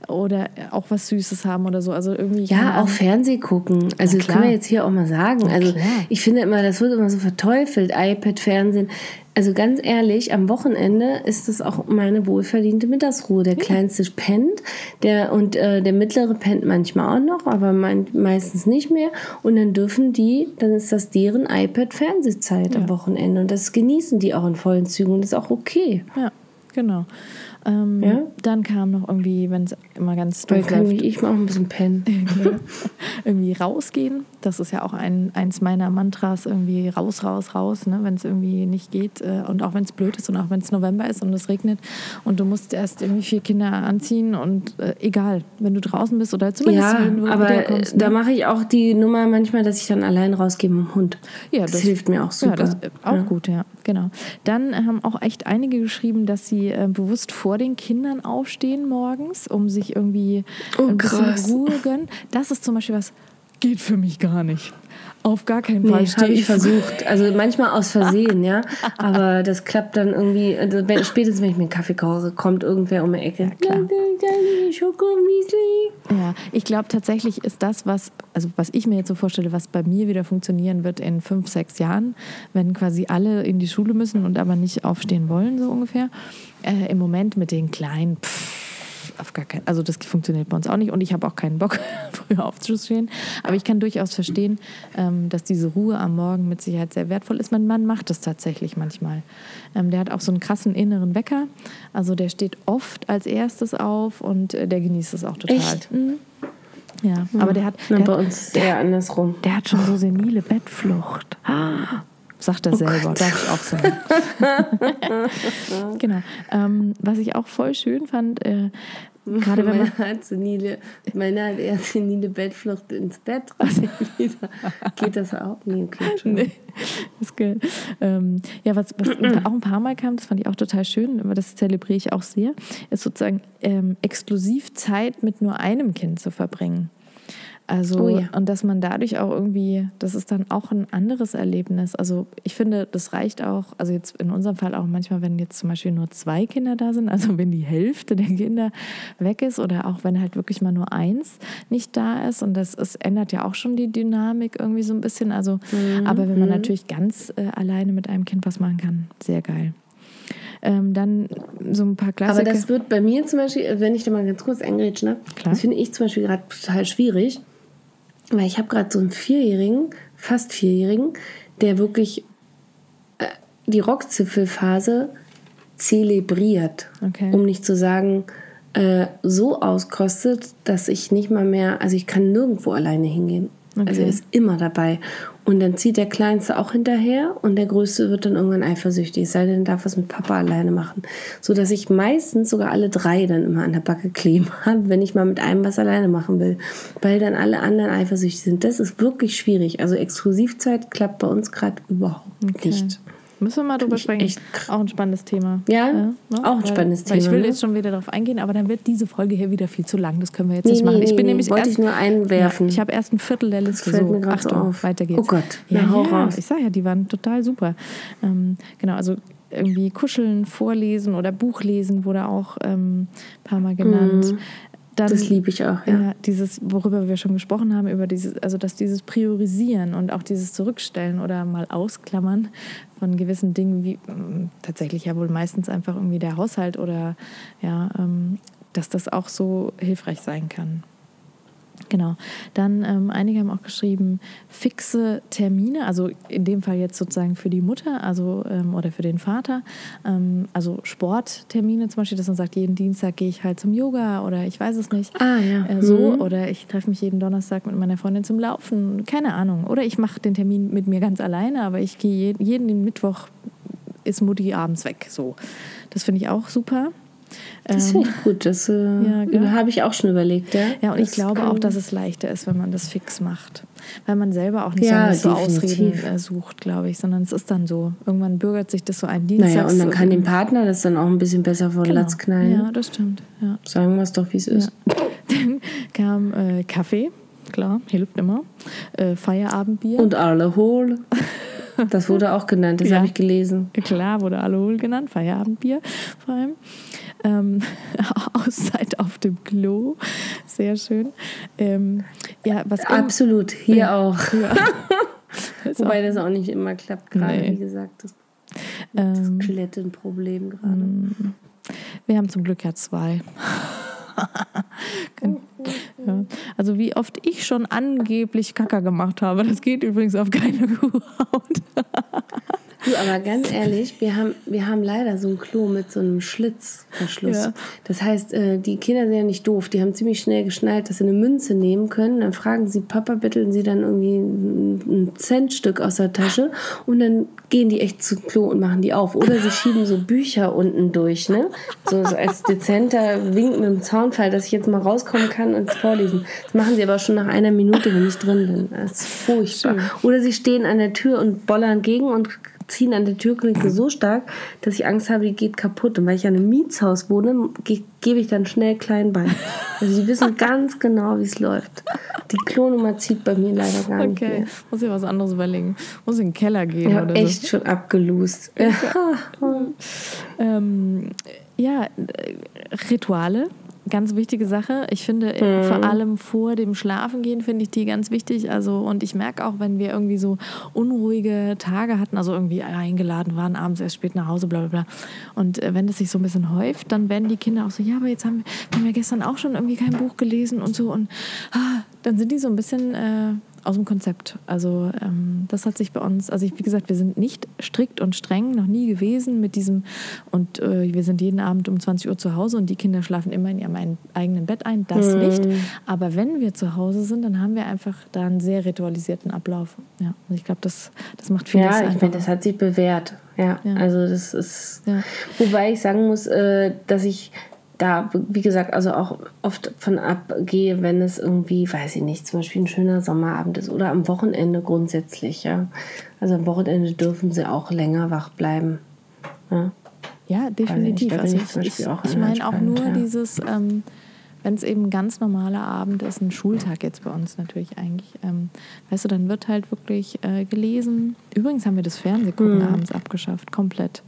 oder auch was Süßes haben oder so. Also irgendwie. Ja, auch. Fernseh gucken. Also das kann man jetzt hier auch mal sagen. Also klar. ich finde immer, das wird immer so verteufelt, iPad, Fernsehen. Also ganz ehrlich, am Wochenende ist das auch meine wohlverdiente Mittagsruhe. Der Kleinste pennt, der und äh, der Mittlere pennt manchmal auch noch, aber mein, meistens nicht mehr. Und dann dürfen die, dann ist das deren iPad-Fernsehzeit am Wochenende. Und das genießen die auch in vollen Zügen. Und das ist auch okay. Ja, genau. Ähm, Ja? Dann kam noch irgendwie, wenn es immer ganz Weil doof kann läuft, ich mal auch ein bisschen pennen. *laughs* irgendwie rausgehen. Das ist ja auch ein, eins meiner Mantras, irgendwie raus, raus, raus, ne? wenn es irgendwie nicht geht. äh, Und auch wenn es blöd ist und auch wenn es November ist und es regnet und du musst erst irgendwie vier Kinder anziehen und äh, egal, wenn du draußen bist oder zumindest Ja, wenn du aber wiederkommst, da ne? mache ich auch die Nummer manchmal, dass ich dann allein rausgehe mit dem Hund. Ja, das, das- hilft mir auch super. Ja, das auch gut, ja, genau. Dann haben auch echt einige geschrieben, dass sie äh, bewusst vor den Kindern aufstehen morgens, um sich irgendwie Oh, ein bisschen krass. Ruhe gönnen. Das ist zum Beispiel was geht für mich gar nicht. Auf gar keinen Fall Nee, habe ich versucht. Also manchmal aus Versehen, ja. *laughs* Aber das klappt dann irgendwie, also spätestens wenn ich mir einen Kaffee koche, kommt irgendwer um die Ecke. klar. Schokomiesli. Ja, ich glaube tatsächlich ist das, was, also was ich mir jetzt so vorstelle, was bei mir wieder funktionieren wird in fünf, sechs Jahren, wenn quasi alle in die Schule müssen und aber nicht aufstehen wollen, so ungefähr. Äh, Im Moment mit den kleinen, pff, auf gar keinen, also das funktioniert bei uns auch nicht und ich habe auch keinen Bock, *laughs* früher aufzustehen. Aber ich kann durchaus verstehen, ähm, dass diese Ruhe am Morgen mit Sicherheit sehr wertvoll ist. Mein Mann macht das tatsächlich manchmal. Ähm, der hat auch so einen krassen inneren Wecker. Also der steht oft als erstes auf und äh, der genießt es auch total. Echt? Mhm. Ja, aber der hat, Na, der, bei hat- uns ist eher andersrum. der hat schon so senile Bettflucht. Ah, *gasps* Sagt er selber, Gott. darf ich auch sagen. *laughs* genau. Ähm, was ich auch voll schön fand, äh, gerade wenn man. Meine hat senile, meine hat eher senile Bettflucht ins Bett. *laughs* Geht das auch? Nee, okay, *laughs* Entschuldigung. Nee, ist geil. Ähm, ja, was, was *clears throat* auch ein paar Mal kam, das fand ich auch total schön, aber das zelebriere ich auch sehr, ist sozusagen ähm, exklusiv Zeit mit nur einem Kind zu verbringen. Also, Oh ja. und dass man dadurch auch irgendwie, das ist dann auch ein anderes Erlebnis. Also, ich finde, das reicht auch, also jetzt in unserem Fall auch manchmal, wenn jetzt zum Beispiel nur zwei Kinder da sind, also wenn die Hälfte der Kinder weg ist oder auch wenn halt wirklich mal nur eins nicht da ist und das, es ändert ja auch schon die Dynamik irgendwie so ein bisschen. Also, aber wenn man natürlich ganz äh, alleine mit einem Kind was machen kann, sehr geil. Ähm, dann so ein paar Klassiker. Aber das wird bei mir zum Beispiel, wenn ich da mal ganz kurz eingrätschen darf, Klar. das finde ich zum Beispiel gerade total schwierig, weil ich habe gerade so einen Vierjährigen, fast Vierjährigen, der wirklich äh, die Rockzipfelphase zelebriert. Okay. Um nicht zu sagen, äh, so auskostet, dass ich nicht mal mehr, also ich kann nirgendwo alleine hingehen. Also Okay. er ist immer dabei. Und dann zieht der Kleinste auch hinterher und der Größte wird dann irgendwann eifersüchtig, es sei denn, darf was mit Papa alleine machen. So dass ich meistens sogar alle drei dann immer an der Backe kleben *laughs* habe, wenn ich mal mit einem was alleine machen will. Weil dann alle anderen eifersüchtig sind. Das ist wirklich schwierig. Also Exklusivzeit klappt bei uns gerade überhaupt nicht. Müssen wir mal drüber ich sprechen. Auch ein spannendes Thema. Ja, ne? auch ein spannendes weil Ich Thema, will ne? jetzt schon wieder darauf eingehen, aber dann wird diese Folge hier wieder viel zu lang. Das können wir jetzt Nee, nicht machen. ich bin nee, nämlich wollte erst, ich nur einwerfen. Ja, ich habe erst ein Viertel der Liste. fällt so, mir Achtung, auf. weiter geht's. Oh Gott, ja, na, hau ja, raus. ich sage ja, die waren total super. Ähm, genau, also irgendwie kuscheln, vorlesen oder Buch lesen wurde auch ähm, ein paar Mal genannt. Dann. Das liebe ich auch, ja. ja, dieses, worüber wir schon gesprochen haben, über dieses, also dass dieses Priorisieren und auch dieses Zurückstellen oder mal ausklammern von gewissen Dingen, wie ähm, tatsächlich ja wohl meistens einfach irgendwie der Haushalt oder ja, ähm, dass das auch so hilfreich sein kann. Genau. Dann ähm, einige haben auch geschrieben, fixe Termine, also in dem Fall jetzt sozusagen für die Mutter, also ähm, oder für den Vater, ähm, also Sporttermine zum Beispiel, dass man sagt, jeden Dienstag gehe ich halt zum Yoga oder ich weiß es nicht. Ah, ja. Äh, so Mhm. oder ich treffe mich jeden Donnerstag mit meiner Freundin zum Laufen, keine Ahnung. Oder ich mache den Termin mit mir ganz alleine, aber ich gehe jeden, jeden Mittwoch ist Mutti abends weg. So, das finde ich auch super. Das Ähm, finde ich gut. Das äh, Ja, habe ich auch schon überlegt. Ja, ja, und ich Das glaube kann- auch, dass es leichter ist, wenn man das fix macht. Weil man selber auch nicht Ja, so. Ausreden äh, sucht, glaube ich, sondern es ist dann so. Irgendwann bürgert sich das so ein Dienstag. Naja, und dann kann dem Partner das dann auch ein bisschen besser vor den genau. Latz knallen. Ja, das stimmt. Ja. Sagen wir es doch, wie es ist. *laughs* Dann kam äh, Kaffee, klar, hilft immer. Äh, Feierabendbier. Und Alkohol. *laughs* Das wurde auch genannt, das *laughs* Ja. habe ich gelesen. Klar, wurde Alkohol genannt, Feierabendbier vor allem. Ähm, *laughs* Auszeit auf dem Klo, sehr schön. Ähm, ja, was Absolut, hier auch. *laughs* Ja. Ist Wobei das auch nicht immer klappt, gerade Nee. wie gesagt. Das, Ähm, das Skelett ein Problem gerade. Wir haben zum Glück ja zwei. Ja. Also wie oft ich schon angeblich Kacker gemacht habe, das geht übrigens auf keine *laughs* Kuhhaut. Du, aber ganz ehrlich, wir haben, wir haben leider so ein Klo mit so einem Schlitzverschluss. Ja. Das heißt, äh, die Kinder sind ja nicht doof. Die haben ziemlich schnell geschnallt, dass sie eine Münze nehmen können. Dann fragen sie Papa, betteln sie dann irgendwie ein ein Centstück aus der Tasche und dann gehen die echt zum Klo und machen die auf. Oder sie schieben so Bücher unten durch, ne? So, so als dezenter Wink mit dem Zaunfall, dass ich jetzt mal rauskommen kann und es vorlesen. Das machen sie aber schon nach einer Minute, wenn ich drin bin. Das ist furchtbar. Schön. Oder sie stehen an der Tür und bollern gegen und ziehen an der Türklinke so stark, dass ich Angst habe, die geht kaputt. Und weil ich an einem Mietshaus wohne, ge gebe ich dann schnell klein bei. Also die wissen *laughs* ganz genau, wie es läuft. Die Klonummer zieht bei mir leider gar okay. nicht mehr. Okay, muss ich was anderes überlegen. Muss in den Keller gehen ich oder echt so. schon abgelust. Ja. *laughs* ähm, ja, Rituale ganz wichtige Sache. Ich finde mhm. vor allem vor dem Schlafengehen finde ich die ganz wichtig. Also und ich merke auch, wenn wir irgendwie so unruhige Tage hatten, also irgendwie eingeladen waren, abends erst spät nach Hause, bla bla bla. Und äh, wenn das sich so ein bisschen häuft, dann werden die Kinder auch so, ja, aber jetzt haben, haben wir gestern auch schon irgendwie kein Buch gelesen und so und ah, dann sind die so ein bisschen äh, aus dem Konzept. Also ähm, das hat sich bei uns, also ich, wie gesagt, wir sind nicht strikt und streng, noch nie gewesen mit diesem und äh, wir sind jeden Abend um 20 Uhr zu Hause und die Kinder schlafen immer in ihrem eigenen Bett ein, das mhm. nicht. Aber wenn wir zu Hause sind, dann haben wir einfach da einen sehr ritualisierten Ablauf. Ja, und ich glaube, das, das macht viel Ja, ich meine, das hat sich bewährt. Ja, ja. also das ist, ja. wobei ich sagen muss, äh, dass ich da, wie gesagt, also auch oft von abgehe, wenn es irgendwie, weiß ich nicht, zum Beispiel ein schöner Sommerabend ist oder am Wochenende grundsätzlich, ja. Also am Wochenende dürfen sie auch länger wach bleiben. Ja, ja definitiv. Also ich, ich, ich, meine auch nur ja. dieses, ähm, wenn es eben ein ganz normaler Abend ist, ein Schultag jetzt bei uns natürlich eigentlich, ähm, weißt du, dann wird halt wirklich äh, gelesen. Übrigens haben wir das Fernsehgucken mhm. abends abgeschafft, komplett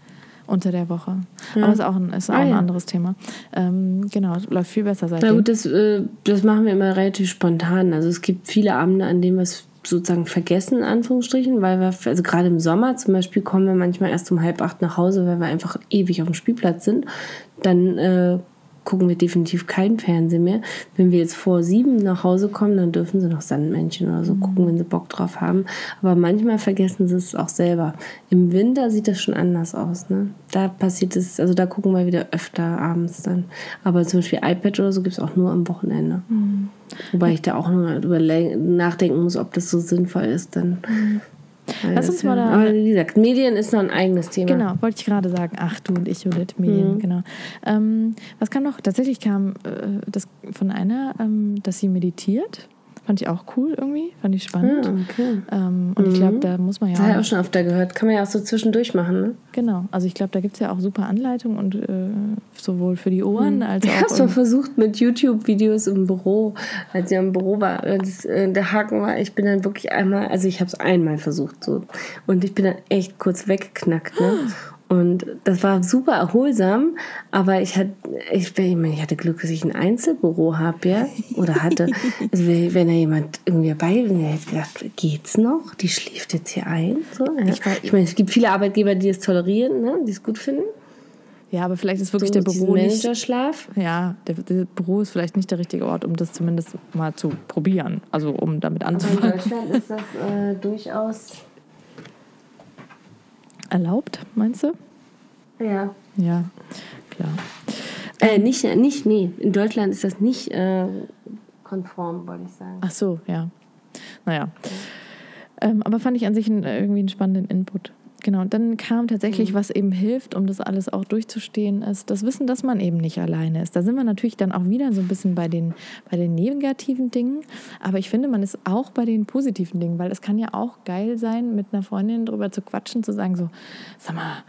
unter der Woche. Ja. Aber ist auch ein, ist auch ah, ein ja. anderes Thema. Ähm, genau, läuft viel besser seitdem. Na gut, das, äh, das machen wir immer relativ spontan. Also es gibt viele Abende, an denen wir es sozusagen vergessen, in Anführungsstrichen, weil wir, also gerade im Sommer zum Beispiel, kommen wir manchmal erst um halb acht nach Hause, weil wir einfach ewig auf dem Spielplatz sind. Dann äh, gucken wir definitiv kein Fernsehen mehr. Wenn wir jetzt vor sieben nach Hause kommen, dann dürfen sie noch Sandmännchen oder so mhm. gucken, wenn sie Bock drauf haben. Aber manchmal vergessen sie es auch selber. Im Winter sieht das schon anders aus. Ne? Da passiert es, also da gucken wir wieder öfter abends dann. Aber zum Beispiel iPad oder so gibt es auch nur am Wochenende. Mhm. Wobei ich da auch nur nachdenken muss, ob das so sinnvoll ist. Dann mhm. Lass uns mal da. Aber wie gesagt, Medien ist noch ein eigenes Thema. Genau, wollte ich gerade sagen. Ach du und ich, Judith, Medien, mhm. genau. Ähm, was kam noch? Tatsächlich kam äh, das von einer, ähm, dass sie meditiert. Fand ich auch cool irgendwie, fand ich spannend. Ja, ah, okay. ähm, und mhm. ich glaube, da muss man ja auch. Das habe ich auch schon öfter gehört. Kann man ja auch so zwischendurch machen, ne? Genau. Also ich glaube, da gibt es ja auch super Anleitungen und äh, sowohl für die Ohren mhm. als auch. Ich habe es mal versucht mit YouTube-Videos im Büro, als ich im Büro war. Das, äh, der Haken war, ich bin dann wirklich einmal, also ich habe es einmal versucht so. Und ich bin dann echt kurz weggeknackt, ne? *gasps* Und das war super erholsam, aber ich hatte, ich, ich, hatte Glück, dass ich ein Einzelbüro habe, ja, oder hatte. *laughs* Also wenn da jemand irgendwie dabei wäre, hätte ich gedacht, geht's noch? Die schläft jetzt hier ein. So, ja. ich, ich meine, es gibt viele Arbeitgeber, die es tolerieren, ne, die es gut finden. Ja, aber vielleicht ist wirklich so, der Büro nicht. Schlaf. Ja, der, der, Büro ist vielleicht nicht der richtige Ort, um das zumindest mal zu probieren. Also um damit anzufangen. Aber in Deutschland ist das äh, durchaus erlaubt, meinst du? Ja. Ja, klar. Äh, nicht, nicht, nee. In Deutschland ist das nicht äh, konform, wollte ich sagen. Ach so, ja. Naja. Ähm, aber fand ich an sich einen, irgendwie einen spannenden Input. Genau, und dann kam tatsächlich, mhm. was eben hilft, um das alles auch durchzustehen, ist das Wissen, dass man eben nicht alleine ist. Da sind wir natürlich dann auch wieder so ein bisschen bei den, bei den negativen Dingen, aber ich finde, man ist auch bei den positiven Dingen, weil es kann ja auch geil sein, mit einer Freundin drüber zu quatschen, zu sagen so, sag mal,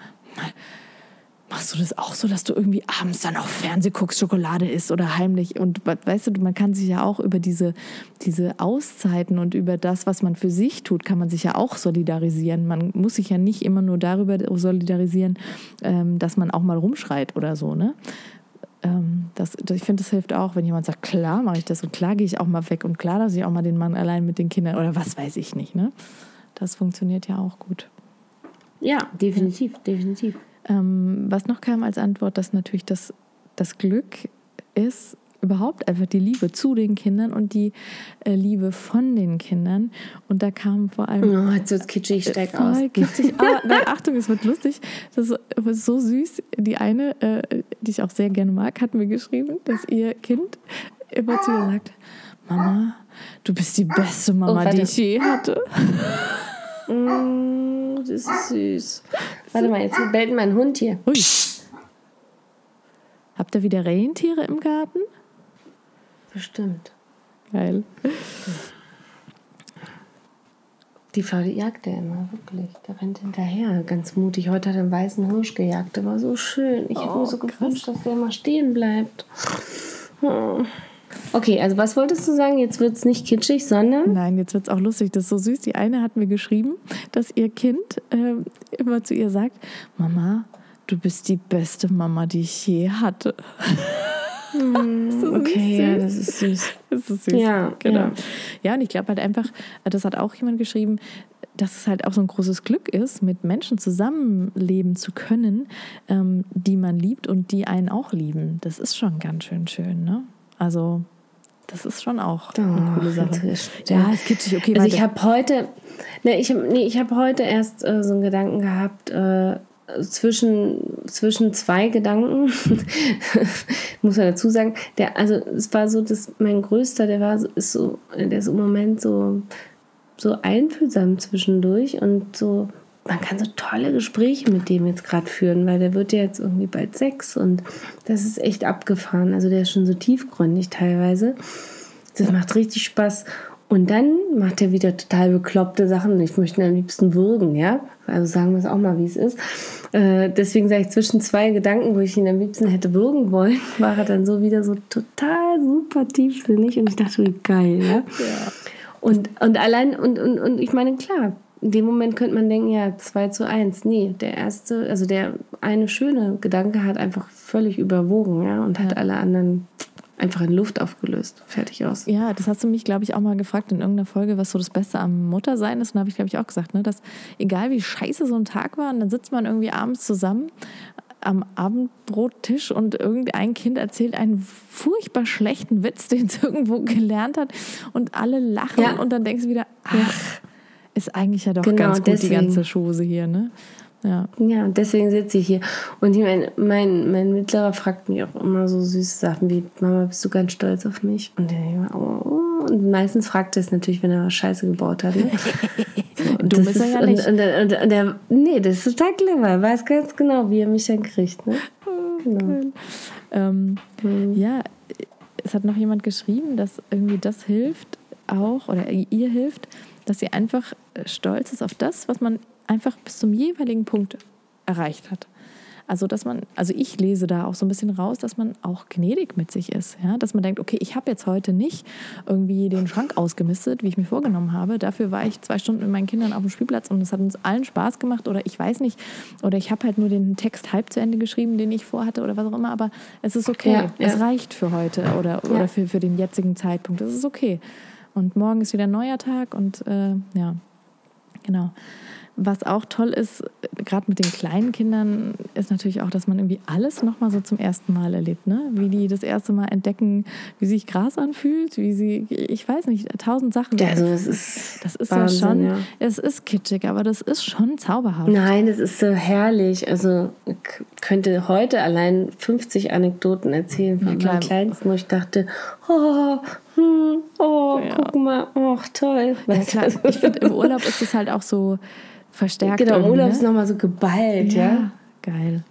Machst du das auch so, dass du irgendwie abends dann auch Fernseh guckst, Schokolade isst oder heimlich? Und weißt du, man kann sich ja auch über diese, diese Auszeiten und über das, was man für sich tut, kann man sich ja auch solidarisieren. Man muss sich ja nicht immer nur darüber solidarisieren, ähm, dass man auch mal rumschreit oder so, ne? Ähm, das, ich finde, das hilft auch, wenn jemand sagt, klar mache ich das und klar gehe ich auch mal weg und klar lasse ich auch mal den Mann allein mit den Kindern oder was weiß ich nicht. Ne? Das funktioniert ja auch gut. Ja, definitiv, definitiv. Ähm, was noch kam als Antwort, dass natürlich das, das Glück ist, überhaupt einfach die Liebe zu den Kindern und die äh, Liebe von den Kindern. Und da kam vor allem. Oh, jetzt wird kitschig, steig aus. Kitschig. *laughs* Ah, nein, Achtung, es wird lustig. Das ist so süß. Die eine, äh, die ich auch sehr gerne mag, hat mir geschrieben, dass ihr Kind immer zu ihr sagt: Mama, du bist die beste Mama, oh, die ich je hatte. Mm, das ist süß. Warte mal, jetzt bellt mein Hund hier. Ui. Habt ihr wieder Rentiere im Garten? Bestimmt. Geil. Die Frau, die jagt er immer, wirklich. Der rennt hinterher, ganz mutig. Heute hat er einen weißen Hirsch gejagt, der war so schön. Ich hätte mir so gewünscht, dass der immer stehen bleibt. Hm. Okay, also was wolltest du sagen? Jetzt wird es nicht kitschig, sondern. Nein, jetzt wird es auch lustig. Das ist so süß. Die eine hat mir geschrieben, dass ihr Kind äh, immer zu ihr sagt: Mama, du bist die beste Mama, die ich je hatte. *laughs* das okay, ja, das ist süß. Das ist süß. Ja, genau. ja. Ja, und ich glaube halt einfach, das hat auch jemand geschrieben, dass es halt auch so ein großes Glück ist, mit Menschen zusammenleben zu können, ähm, die man liebt und die einen auch lieben. Das ist schon ganz schön schön, ne? Also, das ist schon auch eine coole Sache. Ja, es gibt sich, okay, Also weiter. ich habe heute, ne, ich nee, ich hab heute erst äh, so einen Gedanken gehabt, äh, zwischen, zwischen zwei Gedanken, *laughs* muss man dazu sagen, der, also es war so, dass mein größter, der war so, ist so, der ist im Moment so, so einfühlsam zwischendurch und so, man kann so tolle Gespräche mit dem jetzt gerade führen, weil der wird ja jetzt irgendwie bald sechs und das ist echt abgefahren. Also der ist schon so tiefgründig teilweise. Das macht richtig Spaß. Und dann macht er wieder total bekloppte Sachen. und Ich möchte ihn am liebsten würgen, ja. Also sagen wir es auch mal, wie es ist. Äh, deswegen sage ich zwischen zwei Gedanken, wo ich ihn am liebsten hätte würgen wollen, *laughs* war er dann so wieder so total super tiefsinnig. Und ich dachte, wie geil, ja. Und, und allein, und, und, und ich meine, klar, in dem Moment könnte man denken, ja, 2 zu 1. Nee, der erste, also der eine schöne Gedanke hat einfach völlig überwogen, ja, und hat alle anderen einfach in Luft aufgelöst. Fertig aus. Ja, das hast du mich, glaube ich, auch mal gefragt in irgendeiner Folge, was so das Beste am Muttersein ist. Und da habe ich, glaube ich, auch gesagt, ne, dass egal wie scheiße so ein Tag war, und dann sitzt man irgendwie abends zusammen am Abendbrottisch und irgendein Kind erzählt einen furchtbar schlechten Witz, *laughs* den es irgendwo gelernt hat und alle lachen Ja. und dann denkst du wieder, ach, ist eigentlich ja doch Genau, ganz gut die deswegen. ganze Chose hier, ne? Ja. Ja, und deswegen sitze ich hier. Und ich mein, mein, mein Mittlerer fragt mich auch immer so süße Sachen wie, Mama, bist du ganz stolz auf mich? Und, dann ich oh, oh. und meistens fragt er es natürlich, wenn er was Scheiße gebaut hat. Ne? *laughs* Und Dumm das ist er ja nicht. Und, und, und, und er, nee, das ist total clever. Er weiß ganz genau, wie er mich dann kriegt. Ne? Genau. Ähm, Ja, es hat noch jemand geschrieben, dass irgendwie das hilft auch oder ihr hilft, dass sie einfach stolz ist auf das, was man einfach bis zum jeweiligen Punkt erreicht hat. Also, dass man, also ich lese da auch so ein bisschen raus, dass man auch gnädig mit sich ist. Ja? Dass man denkt, okay, ich habe jetzt heute nicht irgendwie den Schrank ausgemistet, wie ich mir vorgenommen habe. Dafür war ich zwei Stunden mit meinen Kindern auf dem Spielplatz und es hat uns allen Spaß gemacht. Oder ich weiß nicht, oder ich habe halt nur den Text halb zu Ende geschrieben, den ich vorhatte oder was auch immer. Aber es ist okay. Ja, ja. Es reicht für heute oder, oder für, für den jetzigen Zeitpunkt. Es ist okay. Und morgen ist wieder ein neuer Tag und äh, ja, genau. Was auch toll ist, gerade mit den kleinen Kindern, ist natürlich auch, dass man irgendwie alles nochmal so zum ersten Mal erlebt. Ne? Wie die das erste Mal entdecken, wie sich Gras anfühlt, wie sie, ich weiß nicht, tausend Sachen. Ja, also es ist das ist Wahnsinn, ja schon, ja. es ist kitschig, aber das ist schon zauberhaft. Nein, es ist so herrlich. Also ich könnte heute allein 50 Anekdoten erzählen von meinem Kleinsten, wo ich dachte, oh, hm, oh, Ja. guck mal, oh, toll. Ja, Weißt du, klar, ich finde, im Urlaub ist es halt auch so verstärkt. Genau, im Urlaub ne? ist nochmal so geballt, ja. ja, geil.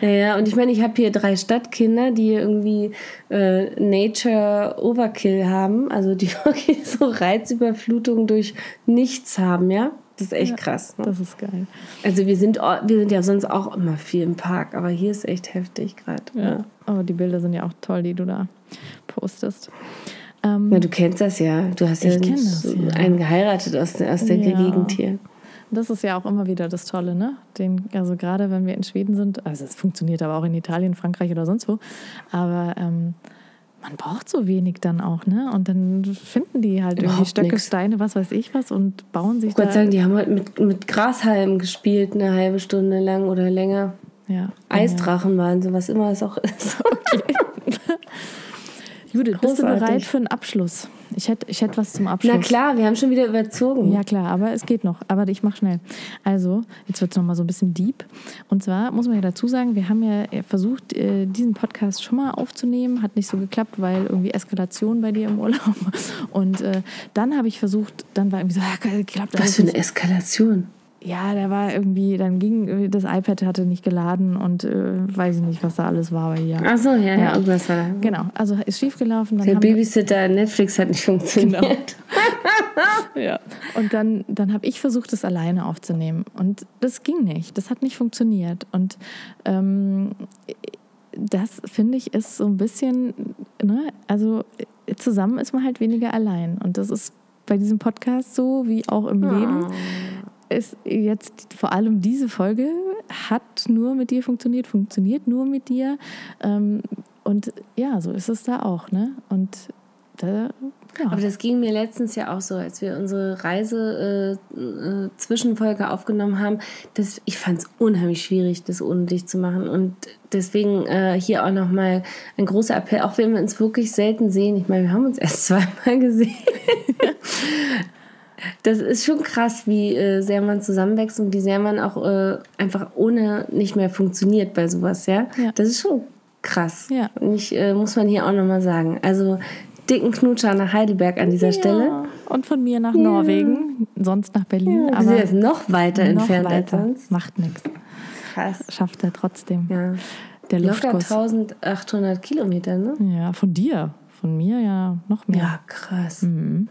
Ja, ja, und ich meine, ich habe hier drei Stadtkinder, die irgendwie äh, Nature Overkill haben, also die *laughs* wirklich so Reizüberflutung durch nichts haben, ja. Das ist echt krass. Ne? Das ist geil. Also wir sind, wir sind ja sonst auch immer viel im Park, aber hier ist echt heftig gerade. Ja. Aber die Bilder sind ja auch toll, die du da postest. Ähm, Ja, du kennst das ja. Du hast ja, Ich das, so ja. einen geheiratet aus der, aus der Ja. Gegend hier. Das ist ja auch immer wieder das Tolle, ne? Den, also gerade wenn wir in Schweden sind, also es funktioniert aber auch in Italien, Frankreich oder sonst wo, aber ähm, man braucht so wenig dann auch, ne? Und dann finden die halt irgendwie Überhaupt Stöcke, nix. Steine, was weiß ich was und bauen sich Ich wollte da. sagen, die haben heute mit, mit Grashalmen gespielt, eine halbe Stunde lang oder länger. ja, Eisdrachen waren sie, was immer es auch *laughs* ist. Judith, bist du Großartig. bereit für einen Abschluss? Ich hätte ich hätt was zum Abschluss. Na klar, wir haben schon wieder überzogen. Ja, klar, aber es geht noch. Aber ich mache schnell. Also, jetzt wird es nochmal so ein bisschen deep. Und zwar muss man ja dazu sagen, wir haben ja versucht, äh, diesen Podcast schon mal aufzunehmen. Hat nicht so geklappt, weil irgendwie Eskalation bei dir im Urlaub. Und äh, dann habe ich versucht, dann war irgendwie so, ja, klappt Was alles für eine Eskalation. Ja, der war irgendwie, dann ging, das iPad hatte nicht geladen und äh, weiß ich nicht, was da alles war, aber ja. Ach so, ja, ja, irgendwas war da. Genau, also ist schiefgelaufen. Der Babysitter Netflix hat nicht funktioniert. Genau. *laughs* ja. Und dann, dann habe ich versucht, das alleine aufzunehmen. Und das ging nicht. Das hat nicht funktioniert. Und ähm, das finde ich ist so ein bisschen, ne, also zusammen ist man halt weniger allein. Und das ist bei diesem Podcast so, wie auch im Leben. Ist jetzt vor allem diese Folge hat nur mit dir funktioniert, funktioniert nur mit dir. Ähm, und ja, so ist es da auch, ne? Und da, ja. Aber das ging mir letztens ja auch so, als wir unsere Reise-Zwischenfolge aufgenommen haben. Das, ich fand es unheimlich schwierig, das ohne dich zu machen. Und deswegen äh, hier auch nochmal ein großer Appell, auch wenn wir uns wirklich selten sehen. Ich meine, wir haben uns erst *laughs* zweimal gesehen. *laughs* Das ist schon krass, wie äh, sehr man zusammenwächst und wie sehr man auch äh, einfach ohne nicht mehr funktioniert bei sowas, ja. Ja. Das ist schon krass. Ja. Und ich, äh, muss man hier auch nochmal sagen. Also dicken Knutscher nach Heidelberg an dieser Stelle. Ja. Und von mir nach Norwegen, sonst nach Berlin. Ja, wir sind jetzt noch weiter noch entfernt als weiter. sonst. Macht nichts. Krass. Schafft er trotzdem. Ja. Der Locker Luftkurs. 1800 Kilometer, ne? Ja, von dir. Von mir ja noch mehr. Ja, krass. Mhm.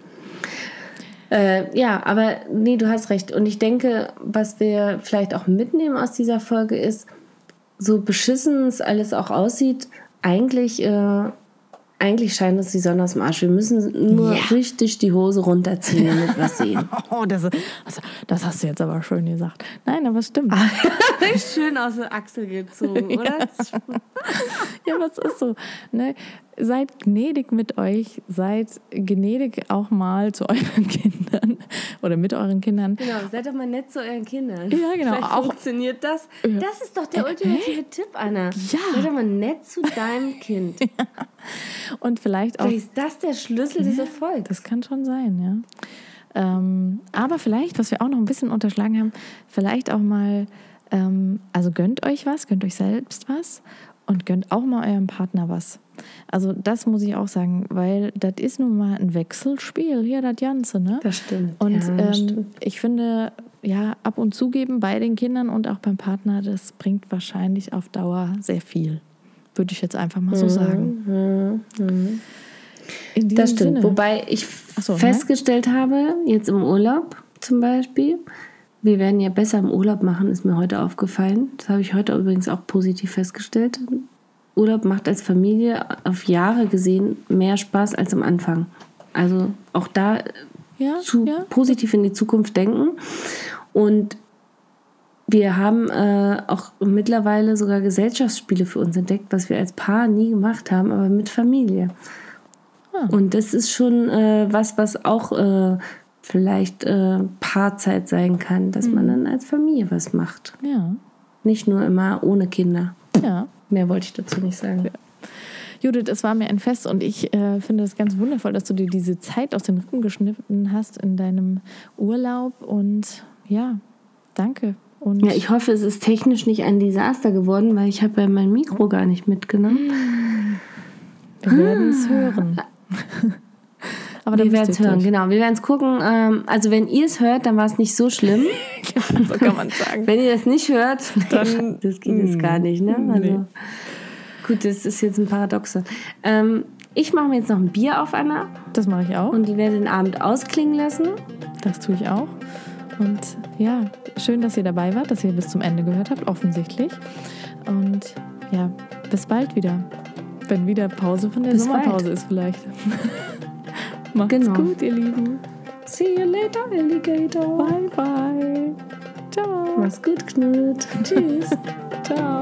Äh, ja, aber nee, du hast recht. Und ich denke, was wir vielleicht auch mitnehmen aus dieser Folge ist, so beschissen es alles auch aussieht, eigentlich, äh, eigentlich scheint uns die Sonne aus dem Arsch. Wir müssen nur Ja. richtig die Hose runterziehen, damit wir es sehen. *laughs* Oh, das, also, das hast du jetzt aber schön gesagt. Nein, aber es stimmt. Ah. *laughs* Schön aus der Achsel gezogen, oder? *laughs* Ja, es ist so. Ne? Seid gnädig mit euch, seid gnädig auch mal zu *laughs* euren Kindern oder mit euren Kindern. Genau, seid doch mal nett zu euren Kindern. Ja, genau, Vielleicht auch- funktioniert das. Das ist doch der ultimative Tipp, Anna. Ja. Sei doch mal nett zu deinem *laughs* Kind. Und vielleicht auch Vielleicht ist das der Schlüssel des Erfolgs. Das kann schon sein, ja. Ähm, aber vielleicht, was wir auch noch ein bisschen unterschlagen haben, vielleicht auch mal, ähm, also gönnt euch was, gönnt euch selbst was und gönnt auch mal eurem Partner was. Also das muss ich auch sagen, weil das ist nun mal ein Wechselspiel hier, das Ganze, ne? Das stimmt. Und ja, das ähm, stimmt. ich finde, ja, ab und zu geben bei den Kindern und auch beim Partner, das bringt wahrscheinlich auf Dauer sehr viel. Würde ich jetzt einfach mal so sagen. In diesem Das stimmt. Sinne. Wobei ich so, ne? festgestellt habe, jetzt im Urlaub zum Beispiel, wir werden ja besser im Urlaub machen, ist mir heute aufgefallen. Das habe ich heute übrigens auch positiv festgestellt. Urlaub macht als Familie auf Jahre gesehen mehr Spaß als am Anfang. Also auch da ja, zu ja. positiv in die Zukunft denken. Und wir haben äh, auch mittlerweile sogar Gesellschaftsspiele für uns entdeckt, was wir als Paar nie gemacht haben, aber mit Familie. Ah. Und das ist schon äh, was, was auch äh, vielleicht äh, Paarzeit sein kann, dass Mhm. man dann als Familie was macht. Ja, Nicht nur immer ohne Kinder. ja. Mehr wollte ich dazu nicht sagen. Judith, es war mir ein Fest und ich äh, finde es ganz wundervoll, dass du dir diese Zeit aus den Rippen geschnitten hast in deinem Urlaub. Und ja, danke. Und Ja, ich hoffe, es ist technisch nicht ein Desaster geworden, weil ich habe ja mein Mikro gar nicht mitgenommen. wir werden es hören. *laughs* Aber Wir werden es hören, genau. Wir werden es gucken. Ähm, also wenn ihr es hört, dann war es nicht so schlimm. *laughs* genau. so kann man sagen. Wenn ihr das nicht hört, *laughs* Dann- das geht jetzt gar nicht, ne? Also, Nee. Gut, das ist jetzt ein Paradoxe. Ähm, ich mache mir jetzt noch ein Bier auf, Anna, Das mache ich auch. und die werde den Abend ausklingen lassen. Das tue ich auch. Und ja, schön, dass ihr dabei wart, dass ihr bis zum Ende gehört habt, offensichtlich. Und ja, bis bald wieder. Wenn wieder Pause von der Bis Sommerpause bald. ist vielleicht. *laughs* Macht's Genau. gut, ihr Lieben. See you later, Alligator. Bye, bye. Ciao. Mach's gut, Knut. Tschüss. *laughs* Ciao.